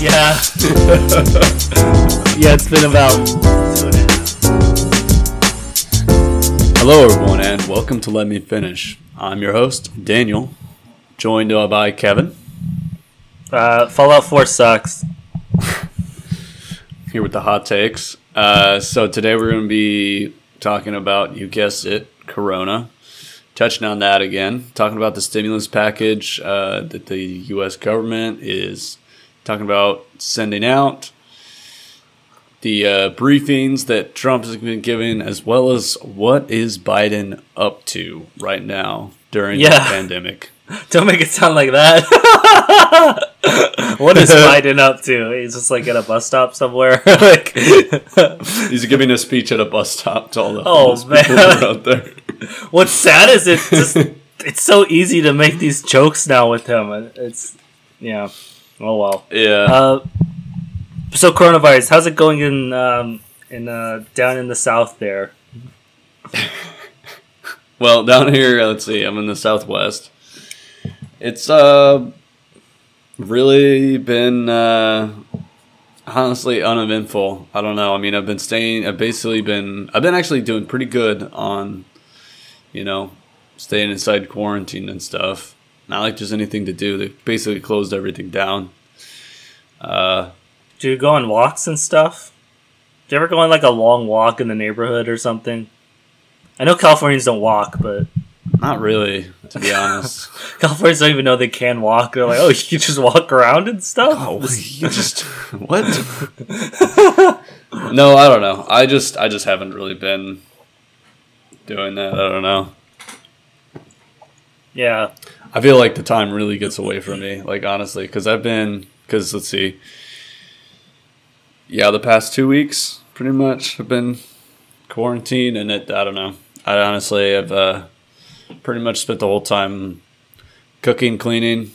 Yeah. yeah, it's been about two and a half. Hello, everyone, and welcome to Let Me Finish. I'm your host, Daniel, joined uh, by Kevin, Uh, Fallout 4 sucks. here with the hot takes. Uh, so, today we're going to be talking about, you guessed it, Corona. Touching on that again, talking about the stimulus package uh, that the U.S. government is talking about sending out, the uh, briefings that Trump has been giving, as well as what is Biden up to right now during Yeah. the pandemic. Don't make it sound like that. what is Biden up to? He's just like at a bus stop somewhere. like, He's giving a speech at a bus stop to all the Oh, people man. are out there. what's sad is it just it's so easy to make these jokes now with him. It's yeah. Oh well. Yeah. Uh, so coronavirus, how's it going in um, in uh, down in the south there? well, down here, let's see. I'm in the Southwest. It's uh really been uh honestly uneventful. I don't know. I mean, I've been staying. I've basically been. I've been actually doing pretty good on, you know, staying inside quarantine and stuff. Not like there's anything to do. They basically closed everything down. Uh, Do you go on walks and stuff? Do you ever go on like a long walk in the neighborhood or something? I know Californians don't walk, but not really, to be honest. Californians don't even know they can walk. They're like, oh, you just walk around and stuff. Oh, you just what? no, I don't know. I just I just haven't really been doing that. I don't know. Yeah, I feel like the time really gets away from me. Like honestly, because I've been because let's see. Yeah, the past two weeks, pretty much, have been quarantined, and it. I don't know. I honestly have uh, pretty much spent the whole time cooking, cleaning,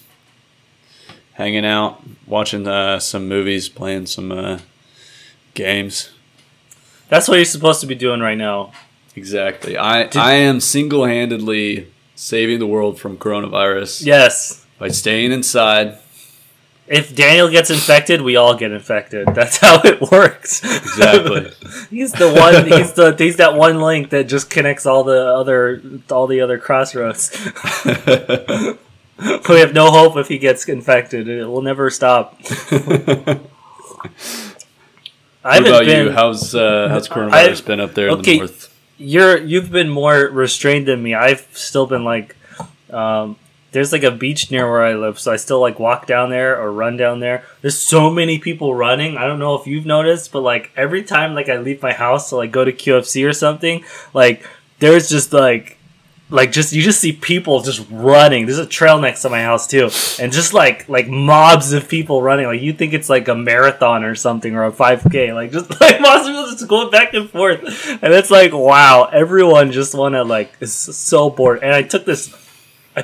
hanging out, watching uh, some movies, playing some uh, games. that's what you're supposed to be doing right now. Exactly. I I am single handedly saving the world from coronavirus Yes. by staying inside. If Daniel gets infected, we all get infected. That's how it works. Exactly. he's the one. He's the. He's that one link that just connects all the other all the other crossroads. we have no hope if he gets infected. It will never stop. I What haven't about been. you? How's uh, how's coronavirus I've- been up there in okay. the north? You're you've been more restrained than me. I've still been like, um, there's like a beach near where I live, so I still like walk down there or run down there. There's so many people running. I don't know if you've noticed, but like every time like I leave my house to like go to QFC or something, like there's just like. Like just you just see people just running. There's a trail next to my house too, and just like like mobs of people running. Like you think it's like a marathon or something or a 5K. Like just like mobs of people just going back and forth, and it's like wow, everyone just want to like is so bored. And I took this, I,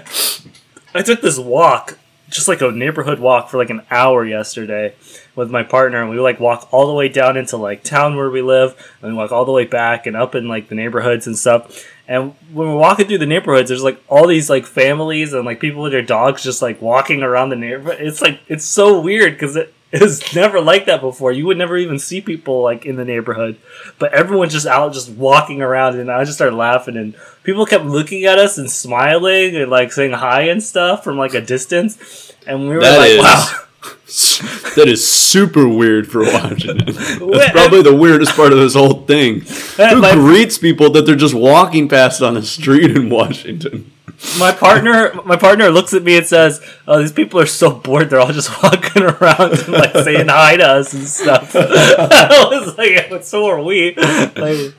I took this walk, just like a neighborhood walk for like an hour yesterday with my partner, and we like walk all the way down into like town where we live, and then walk all the way back and up in like the neighborhoods and stuff. And when we're walking through the neighborhoods, there's like all these like families and like people with their dogs just like walking around the neighborhood. It's like it's so weird because it is never like that before. You would never even see people like in the neighborhood, but everyone's just out just walking around, and I just started laughing, and people kept looking at us and smiling and like saying hi and stuff from like a distance, and we were That like, is- wow. That is super weird for Washington. That's probably the weirdest part of this whole thing. Who my- greets people that they're just walking past on the street in Washington? my partner my partner looks at me and says oh these people are so bored they're all just walking around and like saying hi to us and stuff i was like so are we like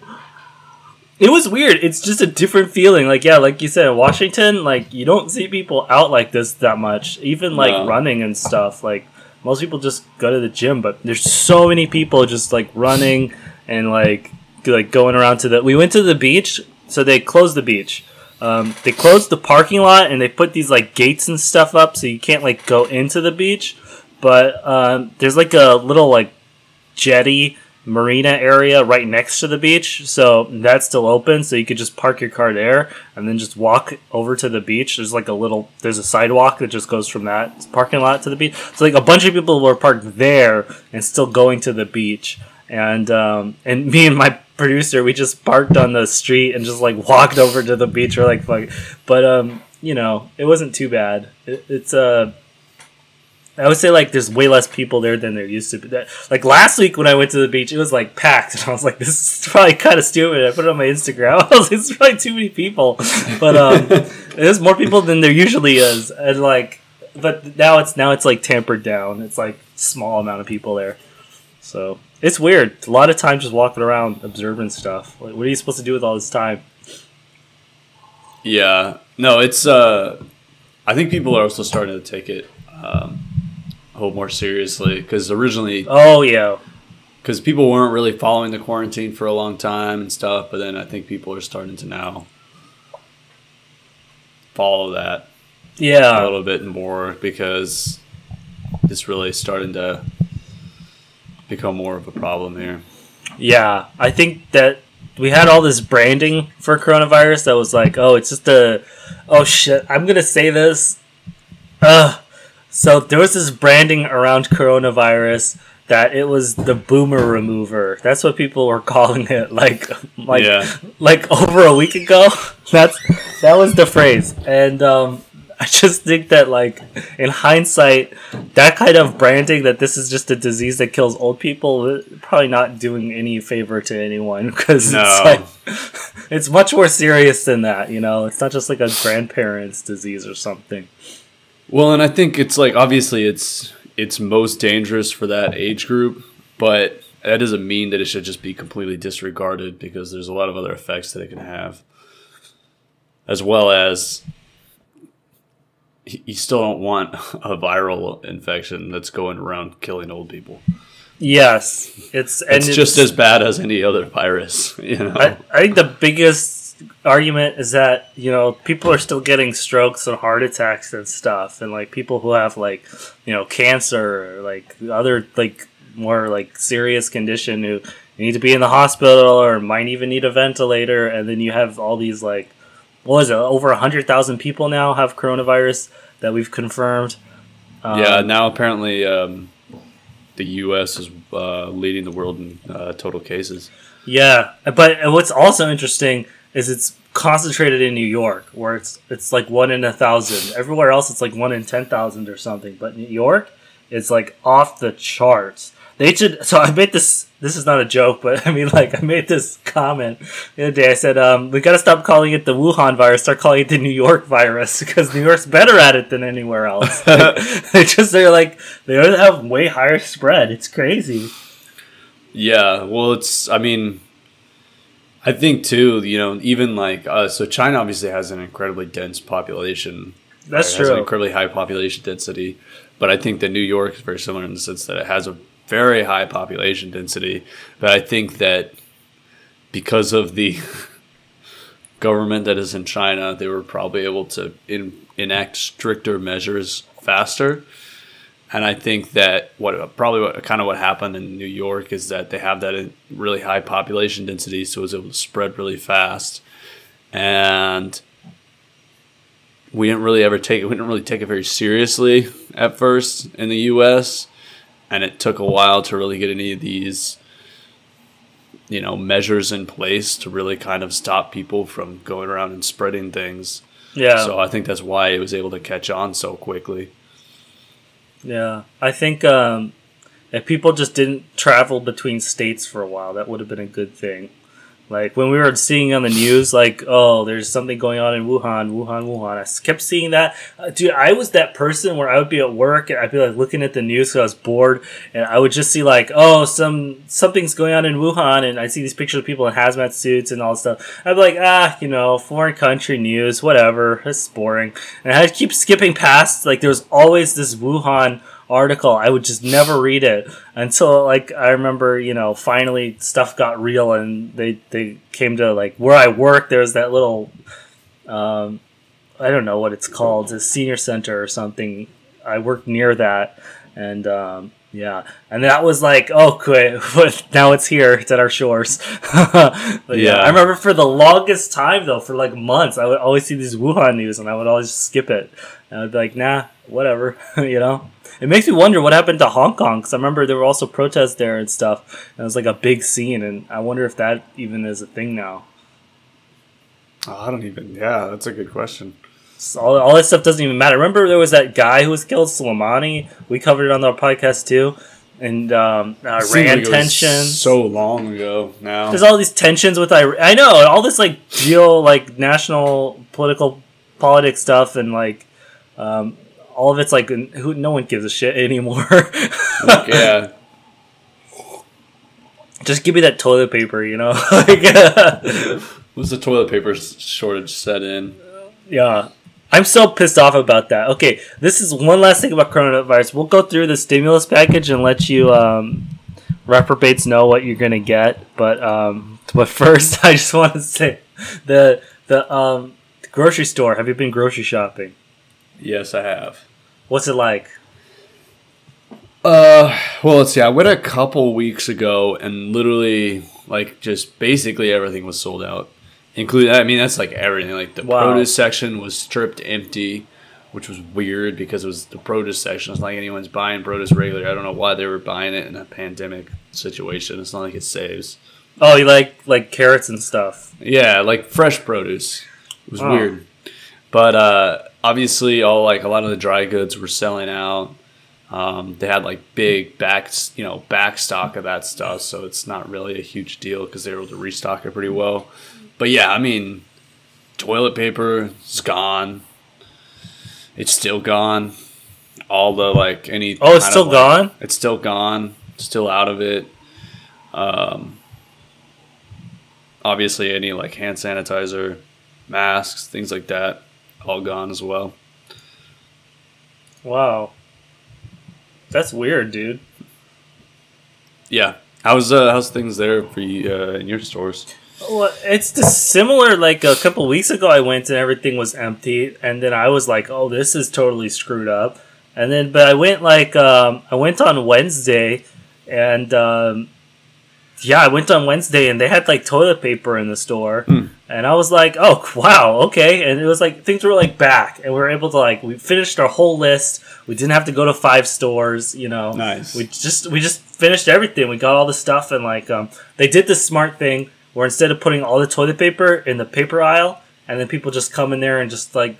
it was weird. It's just a different feeling. Like yeah like you said washington like you don't see people out like this that much. Even like No. running and stuff. Like most people just go to the gym but there's so many people just like running and like like going around to the we went to the beach so they closed the beach. Um, they closed the parking lot and they put these like gates and stuff up so you can't like go into the beach. But um, there's like a little like jetty marina area right next to the beach, so that's still open. So you could just park your car there and then just walk over to the beach. There's like a little, there's a sidewalk that just goes from that parking lot to the beach. So like a bunch of people were parked there and still going to the beach. And um, and me and my producer, we just parked on the street and just like walked over to the beach. We're like, fuck. But um, you know, it wasn't too bad. It, it's uh I would say like there's way less people there than there used to be. Like last week when I went to the beach, it was like packed, and I was like, "This is probably kind of stupid." I put it on my Instagram. I was like, "It's probably too many people," but um, there's more people than there usually is, and like, but now it's now it's like tampered down. It's like small amount of people there, so it's weird. A lot of time just walking around observing stuff. Like, what are you supposed to do with all this time? Yeah, no, it's. uh I think people are also starting to take it. Um, more seriously because originally oh yeah. because people weren't really following the quarantine for a long time and stuff but then i think people are starting to now follow that yeah. a little bit more because it's really starting to become more of a problem here. Yeah i think that we had all this branding for coronavirus that was like oh it's just a oh shit i'm gonna say this. Ugh so there was this branding around coronavirus that it was the boomer remover. That's what people were calling it. Like, like, yeah. like over a week ago. That's that was the phrase, and um, I just think that like in hindsight, that kind of branding that this is just a disease that kills old people, probably not doing any favor to anyone because no. it's like it's much more serious than that. You know, it's not just like a grandparent's disease or something. Well, and I think it's like obviously it's it's most dangerous for that age group, but that doesn't mean that it should just be completely disregarded because there's a lot of other effects that it can have, as well as you still don't want a viral infection that's going around killing old people. Yes, it's and it's, it's just as bad as any other virus. You know, I, I think the biggest argument is that you know people are still getting strokes and heart attacks and stuff, and like people who have like you know cancer or like other like more like serious condition who need to be in the hospital or might even need a ventilator, and then you have all these like what is it over a hundred thousand people now have coronavirus that we've confirmed. Um, yeah, now apparently um, the U.S. is uh, leading the world in uh, total cases. Yeah, but what's also interesting is it's concentrated in New York, where it's it's like one in a thousand. Everywhere else, it's like one in ten thousand or something. But New York, it's like off the charts. They should. So I made this. This is not a joke, but I mean, like, I made this comment the other day. I said, um, "We got to stop calling it the Wuhan virus. Start calling it the New York virus because New York's better at it than anywhere else. they just they're like they have way higher spread. It's crazy." Yeah, well, it's. I mean, I think too, you know, even like uh, so China obviously has an incredibly dense population. That's true. Has an incredibly high population density, but I think that New York is very similar in the sense that it has a very high population density. But I think that because of the government that is in China, they were probably able to in, enact stricter measures faster and I think that what probably what kind of what happened in New York is that they have that really high population density, so it was able to spread really fast. And we didn't really ever take it. We didn't really take it very seriously at first in the U.S. And it took a while to really get any of these, you know, measures in place to really kind of stop people from going around and spreading things. Yeah. So I think that's why it was able to catch on so quickly. Yeah, I think um, if people just didn't travel between states for a while, that would have been a good thing. Like when we were seeing on the news, like, oh, there's something going on in Wuhan, Wuhan, Wuhan. I kept seeing that. Uh, dude, I was that person where I would be at work and I'd be like looking at the news because I was bored, and I would just see like, oh, some something's going on in Wuhan, and I see these pictures of people in hazmat suits and all stuff. I'd be like, ah, you know, foreign country news, whatever. It's boring, and I'd keep skipping past. Like there was always this Wuhan article. I would just never read it until like I remember, you know, finally stuff got real and they they came to like where I work. There's that little, um, I don't know what it's called, a senior center or something. I worked near that, and um, Yeah, and that was like, oh, quit. But now it's here. It's at our shores. But yeah. Yeah. I remember for the longest time though, for like months, I would always see these Wuhan news, and I would always skip it. And I'd be like, nah, whatever. you know. It makes me wonder what happened to Hong Kong because I remember there were also protests there and stuff. And it was like a big scene, and I wonder if that even is a thing now. Oh, I don't even. Yeah, that's a good question. So all, all this stuff doesn't even matter. Remember there was that guy who was killed, Soleimani. We covered it on our podcast too, and um, uh, Iran like tensions. so long ago now. There's all these tensions with Iran. I know all this like geo like national political politics stuff and like um, all of it's like who no one gives a shit anymore. Like, yeah, Just give me that toilet paper, you know. like, was the toilet paper shortage set in? yeah. I'm so pissed off about that. Okay, this is one last thing about coronavirus. We'll go through the stimulus package and let you um, reprobates know what you're gonna get. But um, but first, I just want to say the the um, grocery store. Have you been grocery shopping? Yes, I have. What's it like? Uh, well, let's see. I went a couple weeks ago, and literally, like, just basically everything was sold out. Including, I mean, that's like everything. Like the Wow. produce section was stripped empty, which was weird because it was the produce section. It's not like anyone's buying produce regularly. I don't know why they were buying it in a pandemic situation. It's not like it saves. Oh, you like like carrots and stuff. Yeah, like fresh produce. It was Oh. weird. But uh, obviously, all like a lot of the dry goods were selling out. Um, they had like big back, you know, back stock of that stuff, so it's not really a huge deal because they were able to restock it pretty well. But yeah, I mean, toilet paper is gone. It's still gone. All the like any. Oh, it's still of, like- gone. It's still gone. Still out of it. Um, obviously, any like hand sanitizer, masks, things like that, all gone as well. Wow, that's weird, dude. Yeah. How's uh, how's things there for you uh, in your stores? Well, it's just similar. Like a couple weeks ago, I went and everything was empty, and then I was like, "Oh, this is totally screwed up." And then, but I went like um, I went on Wednesday, and um, yeah, I went on Wednesday, and they had like toilet paper in the store, Hmm. and I was like, "Oh, wow, okay." And it was like things were like back, and we were able to like we finished our whole list. We didn't have to go to five stores, you know. Nice. We just we just finished everything. We got all the stuff, and like um, they did this smart thing where instead of putting all the toilet paper in the paper aisle, and then people just come in there and just like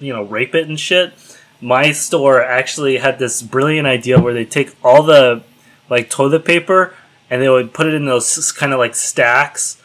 you know rape it and shit. My store actually had this brilliant idea where they take all the like toilet paper and they would put it in those kind of like stacks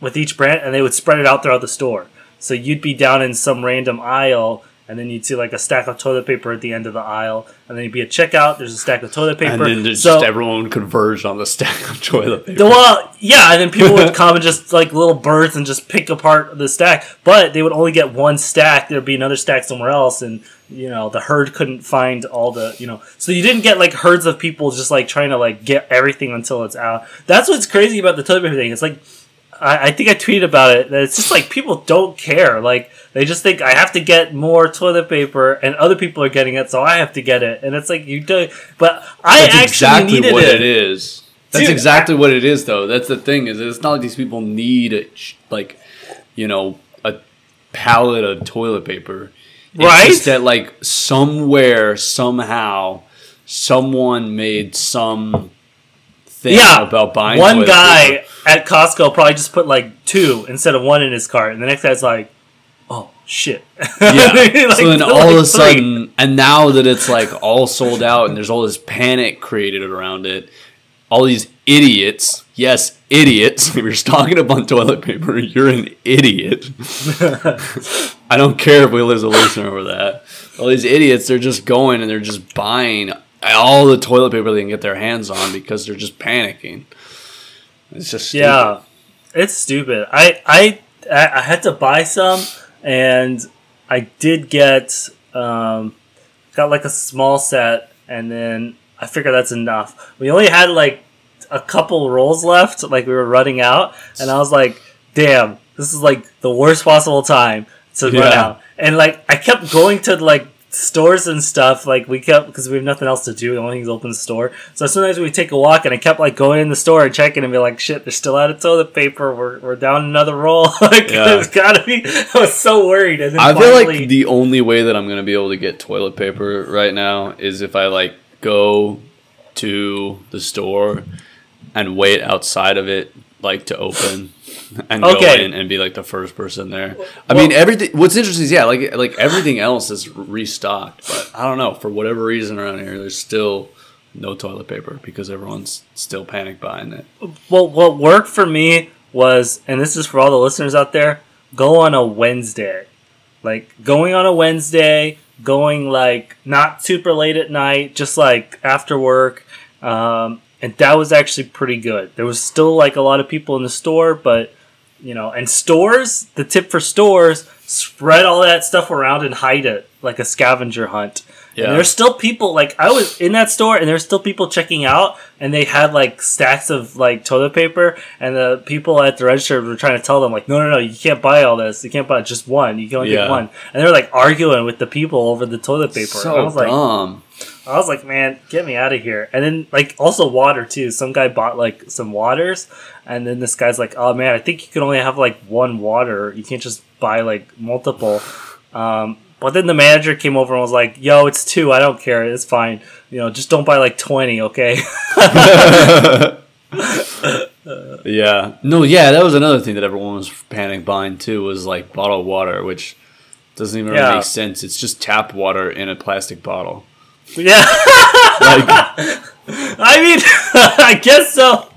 with each brand, and they would spread it out throughout the store. So you'd be down in some random aisle. And then you'd see like a stack of toilet paper at the end of the aisle, and then you'd be at checkout. There's a stack of toilet paper. And then so, just everyone converged on the stack of toilet paper. well, yeah, and then people would come and just like little birds and just pick apart the stack. But they would only get one stack. There'd be another stack somewhere else, and you know the herd couldn't find all the you know. So you didn't get like herds of people just like trying to like get everything until it's out. That's what's crazy about the toilet paper thing. It's like I, I think I tweeted about it that it's just like people don't care. Like they just think I have to get more toilet paper, and other people are getting it, so I have to get it. And it's like you do, but I That's actually exactly needed what it. it is. That's Dude, exactly what it is, though. That's the thing is, it's not like these people need a, like, you know, a pallet of toilet paper. It's Right? just that like somewhere somehow someone made some thing Yeah, about buying one guy at Costco probably just put like two instead of one in his cart, and the next guy's like, "Oh shit!" Yeah. Like, so then like all of a three. sudden, and now that it's like all sold out and there's all this panic created around it, all these idiots, yes, idiots, if you're stocking up on toilet paper, you're an idiot. I don't care if we lose a listener over that. All these idiots, they're just going and they're just buying all the toilet paper they can get their hands on because they're just panicking. It's just stupid. yeah, it's stupid. I, I I I had to buy some, and I did get um, got like a small set, and then I figured that's enough. We only had like a couple rolls left, like we were running out, and I was like, "Damn, this is like the worst possible time to run out." And like I kept going to like stores and stuff, like we kept because we have nothing else to do. The only thing's open the store. So sometimes we take a walk, and I kept like going in the store and checking and be like, "Shit, they're still out of toilet paper. We're, we're down another roll. like Yeah. there's gotta be." I was so worried. And then I feel like the only way that I'm gonna be able to get toilet paper right now is if I like go to the store and wait outside of it like to open and go in and be like the first person there. I mean everything what's interesting is yeah, like like everything else is restocked, but I don't know, for whatever reason around here there's still no toilet paper because everyone's still panic buying it. Well, what worked for me was, and this is for all the listeners out there, go on a Wednesday. Like going on a Wednesday, going like not super late at night, just like after work. Um, and that was actually pretty good. There was still like a lot of people in the store, but you know, and stores, the tip for stores, spread all that stuff around and hide it like a scavenger hunt. Yeah. And there's still people like I was in that store and there's still people checking out and they had like stacks of like toilet paper and the people at the register were trying to tell them like no no no you can't buy all this you can't buy just one you can only Yeah. get one and they're like arguing with the people over the toilet paper and I So was like dumb. I was like man get me out of here and then like also water too some guy bought like some waters and then this guy's like oh man I think you can only have like one water you can't just buy like multiple um, but then the manager came over and was like, "Yo, it's two. I don't care. It's fine. You know, just don't buy like twenty, okay?" Yeah. No, yeah, that was another thing that everyone was panic buying too was like bottled water, which doesn't even really make sense. It's just tap water in a plastic bottle. Yeah, Like, I mean, I guess so.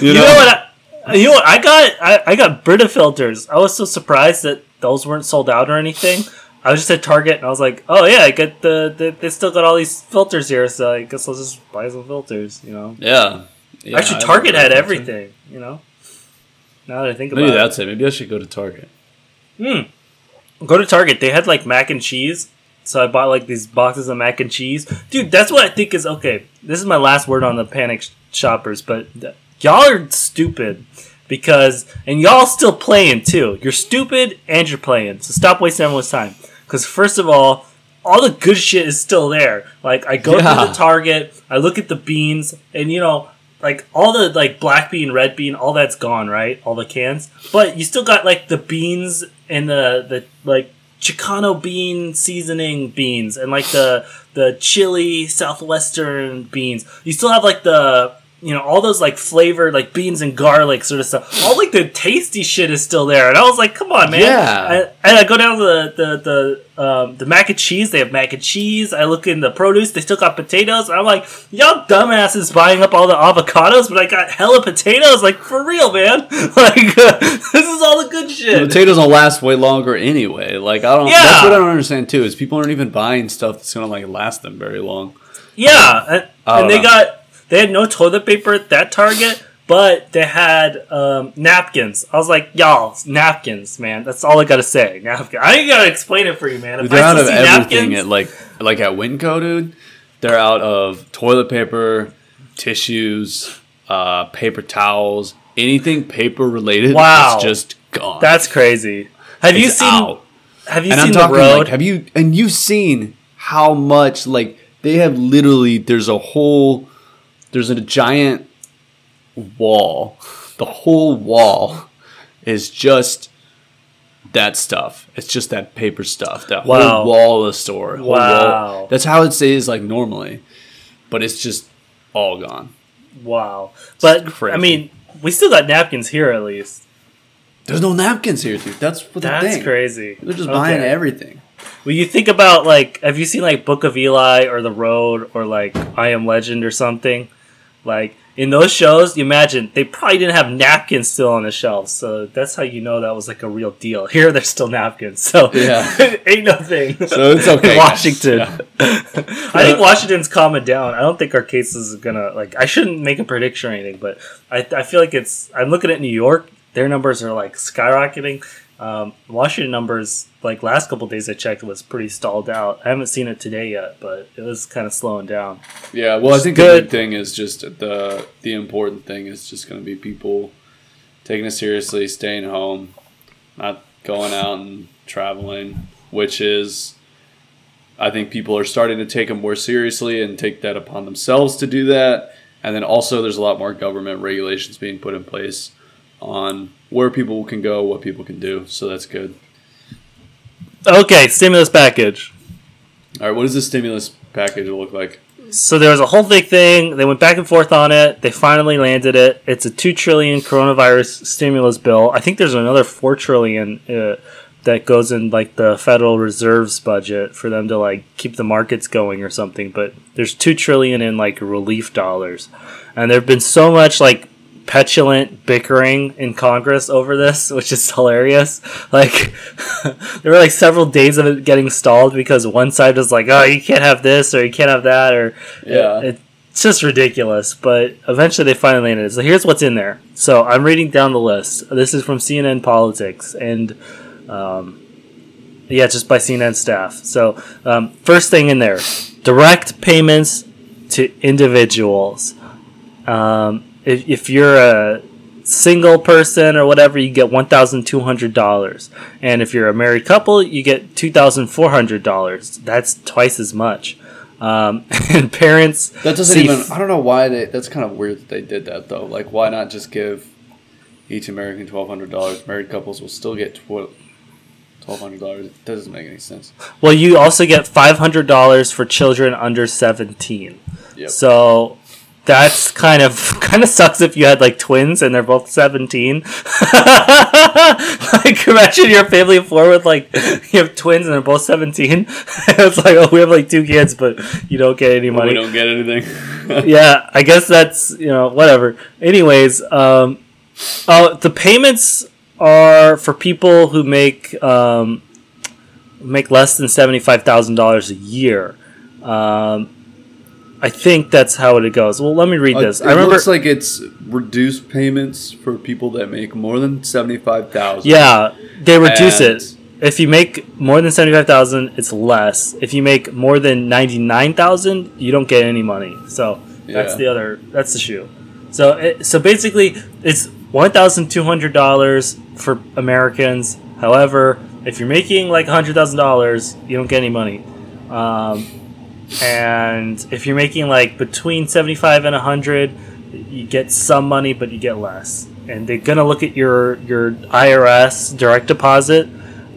you, You know, know, what? I, you know what? I got I, I got Brita filters. I was so surprised that those weren't sold out or anything. I was just at Target and I was like, "Oh yeah, I get the, the they still got all these filters here, so I guess I'll just buy some filters." You know, Yeah. Yeah, actually, Target had everything. You know, now that I think about Maybe it. that's it. Maybe I should go to Target. Hmm. Go to Target. They had like mac and cheese. So I bought like these boxes of mac and cheese. Dude, that's what I think is okay. This is my last word on the panic sh- shoppers, but th- y'all are stupid because and y'all still playing too. You're stupid and you're playing. So stop wasting everyone's time. Cuz first of all, all the good shit is still there. Like I go Yeah. to the Target, I look at the beans and you know like all the like black bean, red bean, all that's gone, right? All the cans. But you still got like the beans and the the like Chicano bean seasoning beans and like the the chili southwestern beans. You still have like the you know all those like flavored like beans and garlic sort of stuff. All like the tasty shit is still there, and I was like, come on, man. Yeah. And, and I go down to the the the um, the mac and cheese. They have mac and cheese. I look in the produce. They still got potatoes. And I'm like, y'all dumbasses buying up all the avocados, but I got hella potatoes. Like for real, man. Like this is all the good The shit. potatoes will last way longer anyway. Like I don't. Yeah. That's what I don't understand too. Is people aren't even buying stuff that's gonna like last them very long. Yeah, and, and they know. got they had no toilet paper at that Target, but they had um, napkins. I was like, y'all, napkins, man. That's all I gotta say. Napkin. I ain't gotta explain it for you, man. If They're out of everything napkins- at like like at Winco, dude. They're out of toilet paper, tissues, uh, paper towels, anything paper related. Wow. is just gone. that's crazy. Have you It's seen? out. Have you and seen I'm the talking road? like, have you and you've seen how much like they have literally there's a whole there's a giant wall. The whole wall is just that stuff. It's just that paper stuff. That Wow. whole wall of the store. Wow. wall. That's how it stays like normally. But it's just all gone. wow, but crazy. I mean, we still got napkins here at least. There's no napkins here, dude. That's what the That's thing. crazy. They're just buying everything. When you think about like, have you seen like Book of Eli or The Road or like I Am Legend or something? Like in those shows, you imagine they probably didn't have napkins still on the shelves, so that's how you know that was like a real deal. Here, there's still napkins, so Yeah. ain't nothing. So it's okay. Washington. Yeah. I think Washington's calming down. I don't think our case is gonna like. I shouldn't make a prediction or anything, but I, I feel like it's. I'm looking at New York. Their numbers are like skyrocketing. Um, Washington numbers, like last couple days I checked, was pretty stalled out. I haven't seen it today yet, but it was kind of slowing down. Yeah, well, I think the good. thing is just the the important thing is just going to be people taking it seriously, staying home, not going out and traveling, which is I think people are starting to take them more seriously and take that upon themselves to do that. And then also, there's a lot more government regulations being put in place on where people can go, what people can do. So that's good. Okay, stimulus package. All right, what does the stimulus package look like? So there was a whole big thing. They went back and forth on it. They finally landed it. It's a two trillion coronavirus stimulus bill. I think there's another four trillion uh, that goes in like the Federal Reserve's budget for them to like keep the markets going or something. But there's two trillion in like relief dollars, and there've been so much like petulant bickering in Congress over this, which is hilarious. Like there were like several days of it getting stalled because one side was like, "Oh, you can't have this or you can't have that," or Yeah. it- it's just ridiculous. But eventually they finally landed it. So here's what's in there. So I'm reading down the list. This is from CNN Politics and. Um, yeah, just by CNN staff. So, um, first thing in there direct payments to individuals. Um, if, if you're a single person or whatever, you get $1,200. And if you're a married couple, you get $2,400. That's twice as much. Um, and parents. That doesn't even. I don't know why they. That's kind of weird that they did that though. Like, why not just give each American twelve hundred dollars? Married couples will still get twelve hundred dollars. That doesn't make any sense. Well, you also get five hundred dollars for children under seventeen. Yep. So that's kind of kind of sucks if you had like twins and they're both seventeen. like imagine you're family of four with like you have twins and they're both seventeen. it's like oh we have like two kids but you don't get any money. we don't get anything. yeah, I guess that's you know whatever. Anyways, um, oh the payments are for people who make um, make less than seventy five thousand dollars a year. Um, I think that's how it goes. Well, let me read this. Uh, It I remember. looks like it's reduced payments for people that make more than seventy five thousand. yeah, they reduce And- it. If you make more than seventy five thousand, it's less. If you make more than ninety nine thousand, you don't get any money. So that's Yeah. the other. That's the shoe. So it, so basically, it's one thousand two hundred dollars for Americans. However, if you're making like hundred thousand dollars, you don't get any money. Um, and if you're making like between seventy five and hundred, you get some money, but you get less. And they're gonna look at your your IRS direct deposit.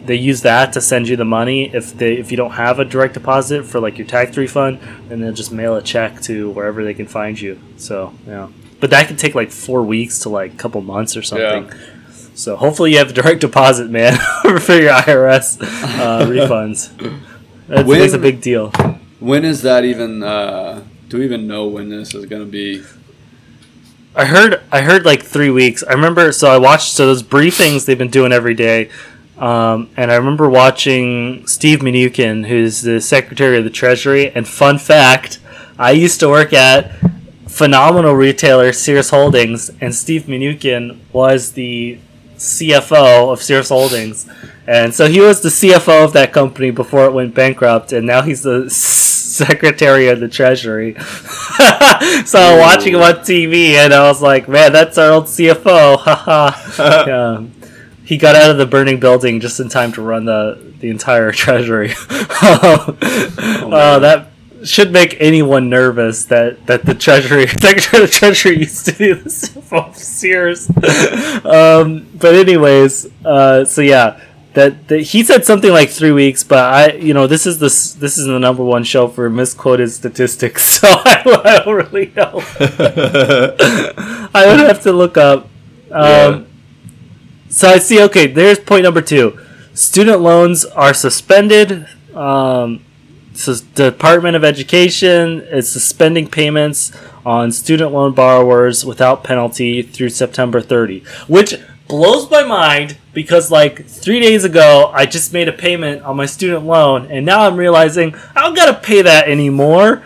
They use that to send you the money. If they if you don't have a direct deposit for like your tax refund, then they'll just mail a check to wherever they can find you. So yeah, but that could take like four weeks to like a couple months or something. yeah. So hopefully you have a direct deposit, man, for your IRS uh, refunds. That When- a big deal. When is that even? Uh, do we even know when this is going to be? I heard I heard like three weeks. I remember so I watched so those briefings they've been doing every day. Um, and I remember watching Steve Mnuchin, who's the Secretary of the Treasury. And fun fact, I used to work at phenomenal retailer Sears Holdings, and Steve Mnuchin was the CFO of Sears Holdings. And so he was the CFO of that company before it went bankrupt, and now he's the Secretary of the Treasury. so I'm watching him on TV, and I was like, man, that's our old CFO. Haha. yeah. He got out of the burning building just in time to run the, the entire Treasury. oh, that should make anyone nervous that, that the Treasury Secretary of the Treasury used to be the CFO of Sears. um, but anyways, uh, so yeah, that, that he said something like three weeks, but I you know this is the this is the number one show for misquoted statistics, so I, I don't really know. I would have to look up. Um, Yeah. So I see. Okay, there's point number two. Student loans are suspended. Um, so Department of Education is suspending payments on student loan borrowers without penalty through September 30, which blows my mind because like three days ago I just made a payment on my student loan and now I'm realizing I don't gotta pay that anymore.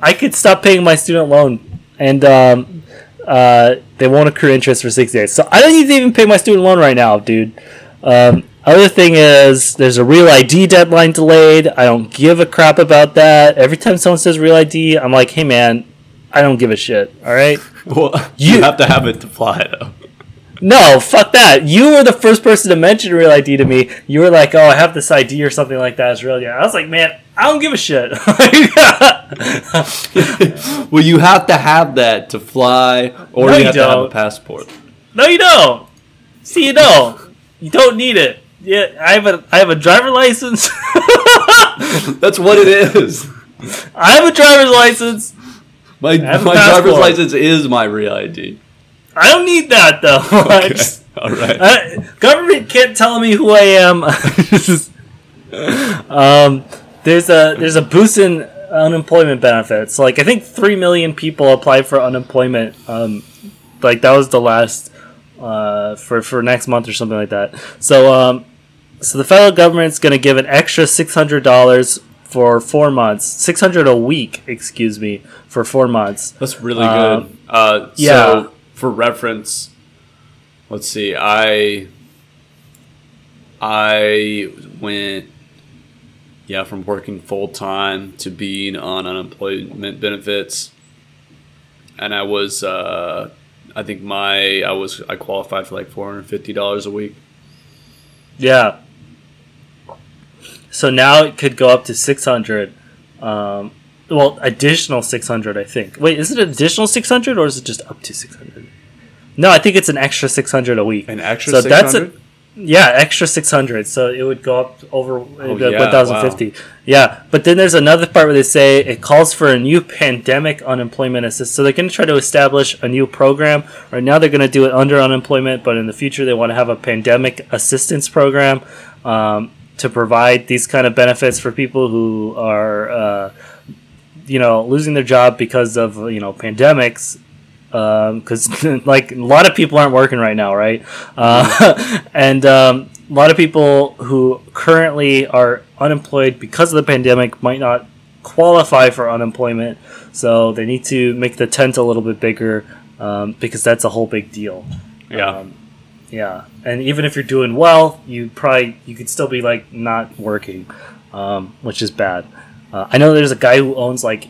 I could stop paying my student loan and um, uh, they won't accrue interest for six days. So I don't need to even pay my student loan right now, dude. Um, other thing is, there's a real ID deadline delayed. I don't give a crap about that. Every time someone says real ID, I'm like, hey man, I don't give a shit. All right. Well, You- you have to have it to fly though. No, fuck that. You were the first person to mention real ID to me. You were like, "Oh, I have this ID or something like that as real ID." I was like, "Man, I don't give a shit. well, you have to have that to fly, or No, you you have to have a passport. no, you don't. See, you don't. You don't need it. Yeah, I have a I have a driver license. That's what it is. I have a driver's license. My my driver's license is my real ID. I don't need that though. Okay. just- All right. I- government can't tell me who I am. um, there's a there's a boost in unemployment benefits. Like I think three million people applied for unemployment. Um, like that was the last uh, for for next month or something like that. So um, so the federal government's going to give an extra six hundred dollars for four months, six hundred a week, excuse me, for four months. That's really Uh, good. Uh, yeah. So, for reference, let's see. I I went, yeah, from working full time to being on unemployment benefits, and I was, uh, I think my I was I qualified for like four hundred fifty dollars a week. Yeah. So now it could go up to 600. Um, well, additional 600, I think. Wait, is it additional 600 or is it just up to 600? No, I think it's an extra 600 a week. An extra So six that's a- Yeah, extra 600. So it would go up over Oh, uh, yeah, 1050. Yeah, but then there's another part where they say it calls for a new pandemic unemployment assist. So they're going to try to establish a new program. Right now they're going to do it under unemployment, but in the future they want to have a pandemic assistance program um, to provide these kind of benefits for people who are, uh, you know, losing their job because of you know pandemics because like a lot of people aren't working right now, right? Uh, and um, a lot of people who currently are unemployed because of the pandemic might not qualify for unemployment, so they need to make the tent a little bit bigger um, because that's a whole big deal. Yeah. Um, yeah, and even if you're doing well, you probably you could still be like not working, um, which is bad. Uh, I know there's a guy who owns like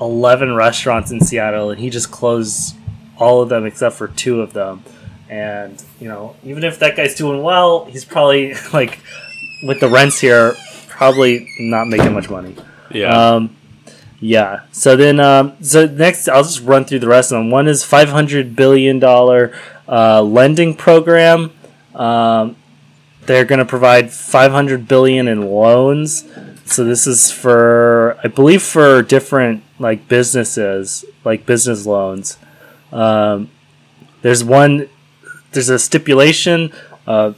11 restaurants in Seattle, and he just closed all of them except for two of them. And you know, even if that guy's doing well, he's probably like with the rents here, probably not making much money. yeah. Um, yeah. So then, um, so next, I'll just run through the rest of them. One is five hundred billion dollar uh, lending program. Um, they're going to provide five hundred billion in loans. So this is for, I believe, for different like businesses, like business loans. Um, there's one. There's a stipulation. Uh,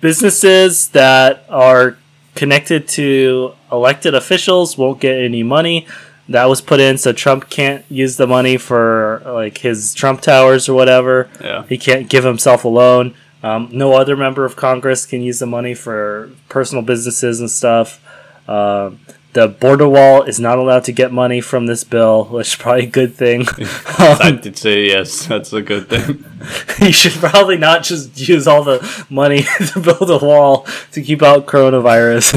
businesses that are connected to elected officials won't get any money. That was put in so Trump can't use the money for like his Trump towers or whatever. Yeah. He can't give himself a loan. Um, no other member of Congress can use the money for personal businesses and stuff. Um, the border wall is not allowed to get money from this bill, which is probably a good thing. I did say yes. That's a good thing. you should probably not just use all the money to build a wall to keep out coronavirus.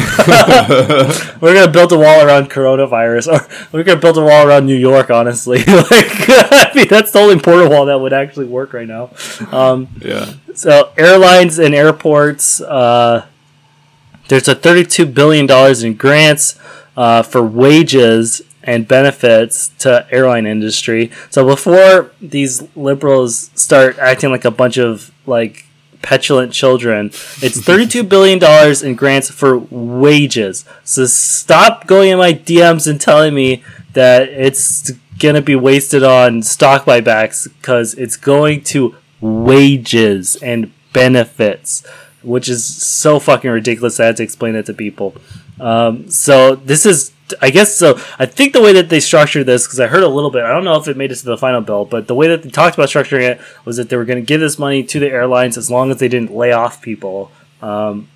we're gonna build a wall around coronavirus, or we're gonna build a wall around New York. Honestly, like I mean, that's the only border wall that would actually work right now. Um, Yeah. so airlines and airports, uh, there's a thirty-two billion dollars in grants uh, for wages and benefits to airline industry. So before these liberals start acting like a bunch of like petulant children, it's thirty-two billion dollars in grants for wages. So stop going in my DMs and telling me that it's gonna be wasted on stock buybacks because it's going to wages and benefits, which is so fucking ridiculous. I had to explain that to people. Um, so this is, I guess, so I think the way that they structured this, because I heard a little bit, I don't know if it made it to the final bill, but the way that they talked about structuring it was that they were going to give this money to the airlines as long as they didn't lay off people. Um,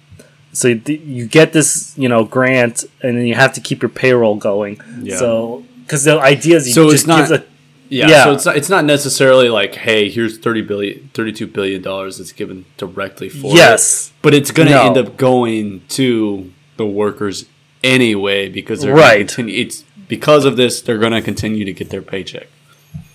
so you, you get this, you know, grant, and then you have to keep your payroll going. Yeah. So because the idea is you So just it's not- give the Yeah, Yeah. so it's not it's not necessarily like, hey, here's 30 billion 32 billion dollars that's given directly for it. yes, But it's going to No. end up going to the workers anyway because they're Right. Continue, it's because of this they're going to continue to get their paycheck.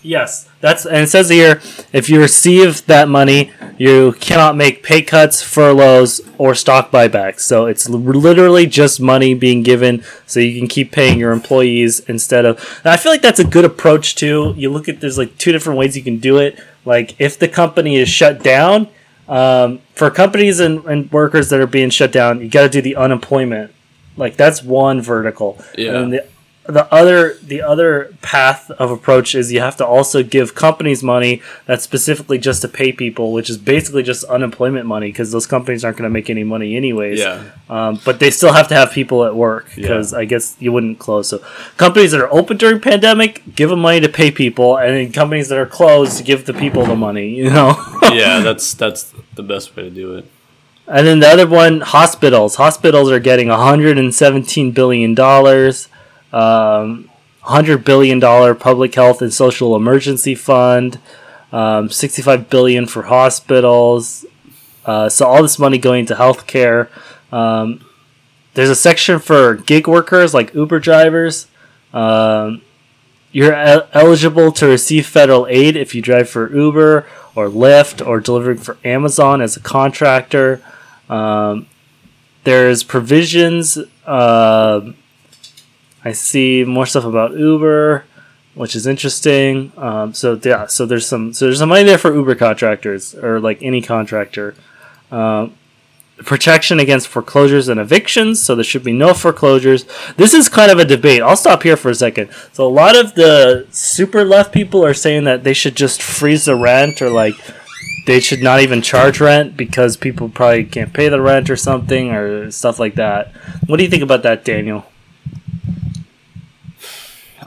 Yes, that's and it says here if you receive that money, you cannot make pay cuts, furloughs, or stock buybacks. So it's literally just money being given so you can keep paying your employees instead of. And I feel like that's a good approach too. You look at there's like two different ways you can do it. Like if the company is shut down, um, for companies and, and workers that are being shut down, you got to do the unemployment. Like that's one vertical. Yeah. And the, the other the other path of approach is you have to also give companies money that's specifically just to pay people, which is basically just unemployment money because those companies aren't going to make any money anyways. Yeah. Um, but they still have to have people at work because I guess you wouldn't close. So companies that are open during pandemic, give them money to pay people, and then companies that are closed, give the people the money. You know. yeah, that's that's the best way to do it. And then the other one, hospitals. Hospitals are getting 117 billion dollars, um, 100 billion dollar public health and social emergency fund, um, 65 billion for hospitals. Uh, so all this money going to healthcare. Um, there's a section for gig workers like Uber drivers. Um, you're el- eligible to receive federal aid if you drive for Uber or Lyft or delivering for Amazon as a contractor. Um, there's provisions. Uh, I see more stuff about Uber, which is interesting. Um, so yeah, so there's some so there's some money there for Uber contractors or like any contractor. Um, protection against foreclosures and evictions, so there should be no foreclosures. This is kind of a debate. I'll stop here for a second. So a lot of the super left people are saying that they should just freeze the rent or like they should not even charge rent because people probably can't pay the rent or something or stuff like that. What do you think about that, Daniel?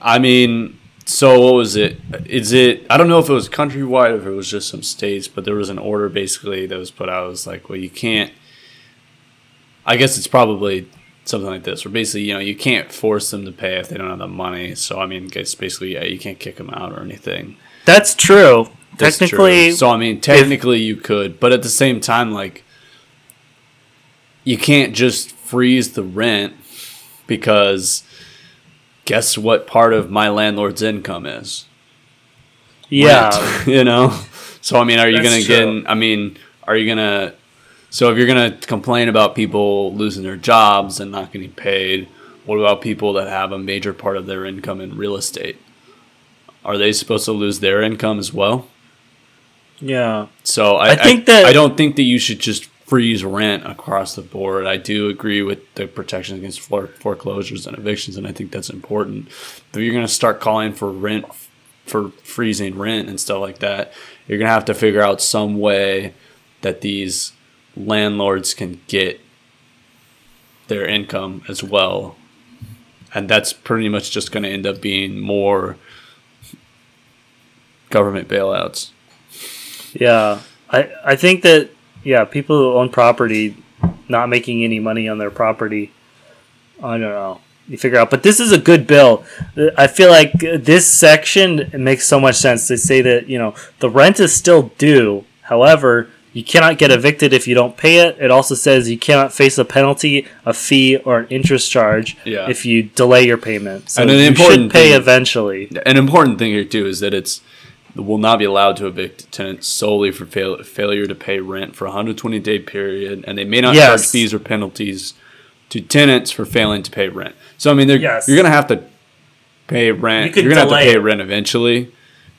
I mean, so what was it? Is it? I don't know if it was countrywide or if it was just some states, but there was an order basically that was put out. It was like, well, you can't. I guess it's probably something like this, where basically, you know, you can't force them to pay if they don't have the money. So I mean, it's basically, yeah, you can't kick them out or anything. That's true. That's Technically, true. so I mean, technically you could, but at the same time, like, you can't just freeze the rent because guess what part of my landlord's income is? yeah. You know. So I mean, are you That's gonna true. get? I mean, are you gonna? So if you're gonna complain about people losing their jobs and not getting paid, what about people that have a major part of their income in real estate? Are they supposed to lose their income as well? Yeah. So I, I think that- I don't think that you should just freeze rent across the board. I do agree with the protection against foreclosures and evictions, and I think that's important. But you're going to start calling for rent for freezing rent and stuff like that. You're going to have to figure out some way that these landlords can get their income as well. And that's pretty much just going to end up being more government bailouts. Yeah, I I think that yeah, people who own property not making any money on their property, I don't know. You figure out, but this is a good bill. I feel like this section makes so much sense. They say that you know the rent is still due. However, you cannot get evicted if you don't pay it. It also says you cannot face a penalty, a fee, or an interest charge Yeah. if you delay your payment. So And an you important should pay thing- eventually. An important thing here too is that it's will not be allowed to evict tenants solely for fail, failure to pay rent for a 120 day period, and they may not charge fees or penalties to tenants for failing to pay rent. So I mean, they're, Yes. you're gonna have to pay rent. You you're gonna have to pay it. rent eventually,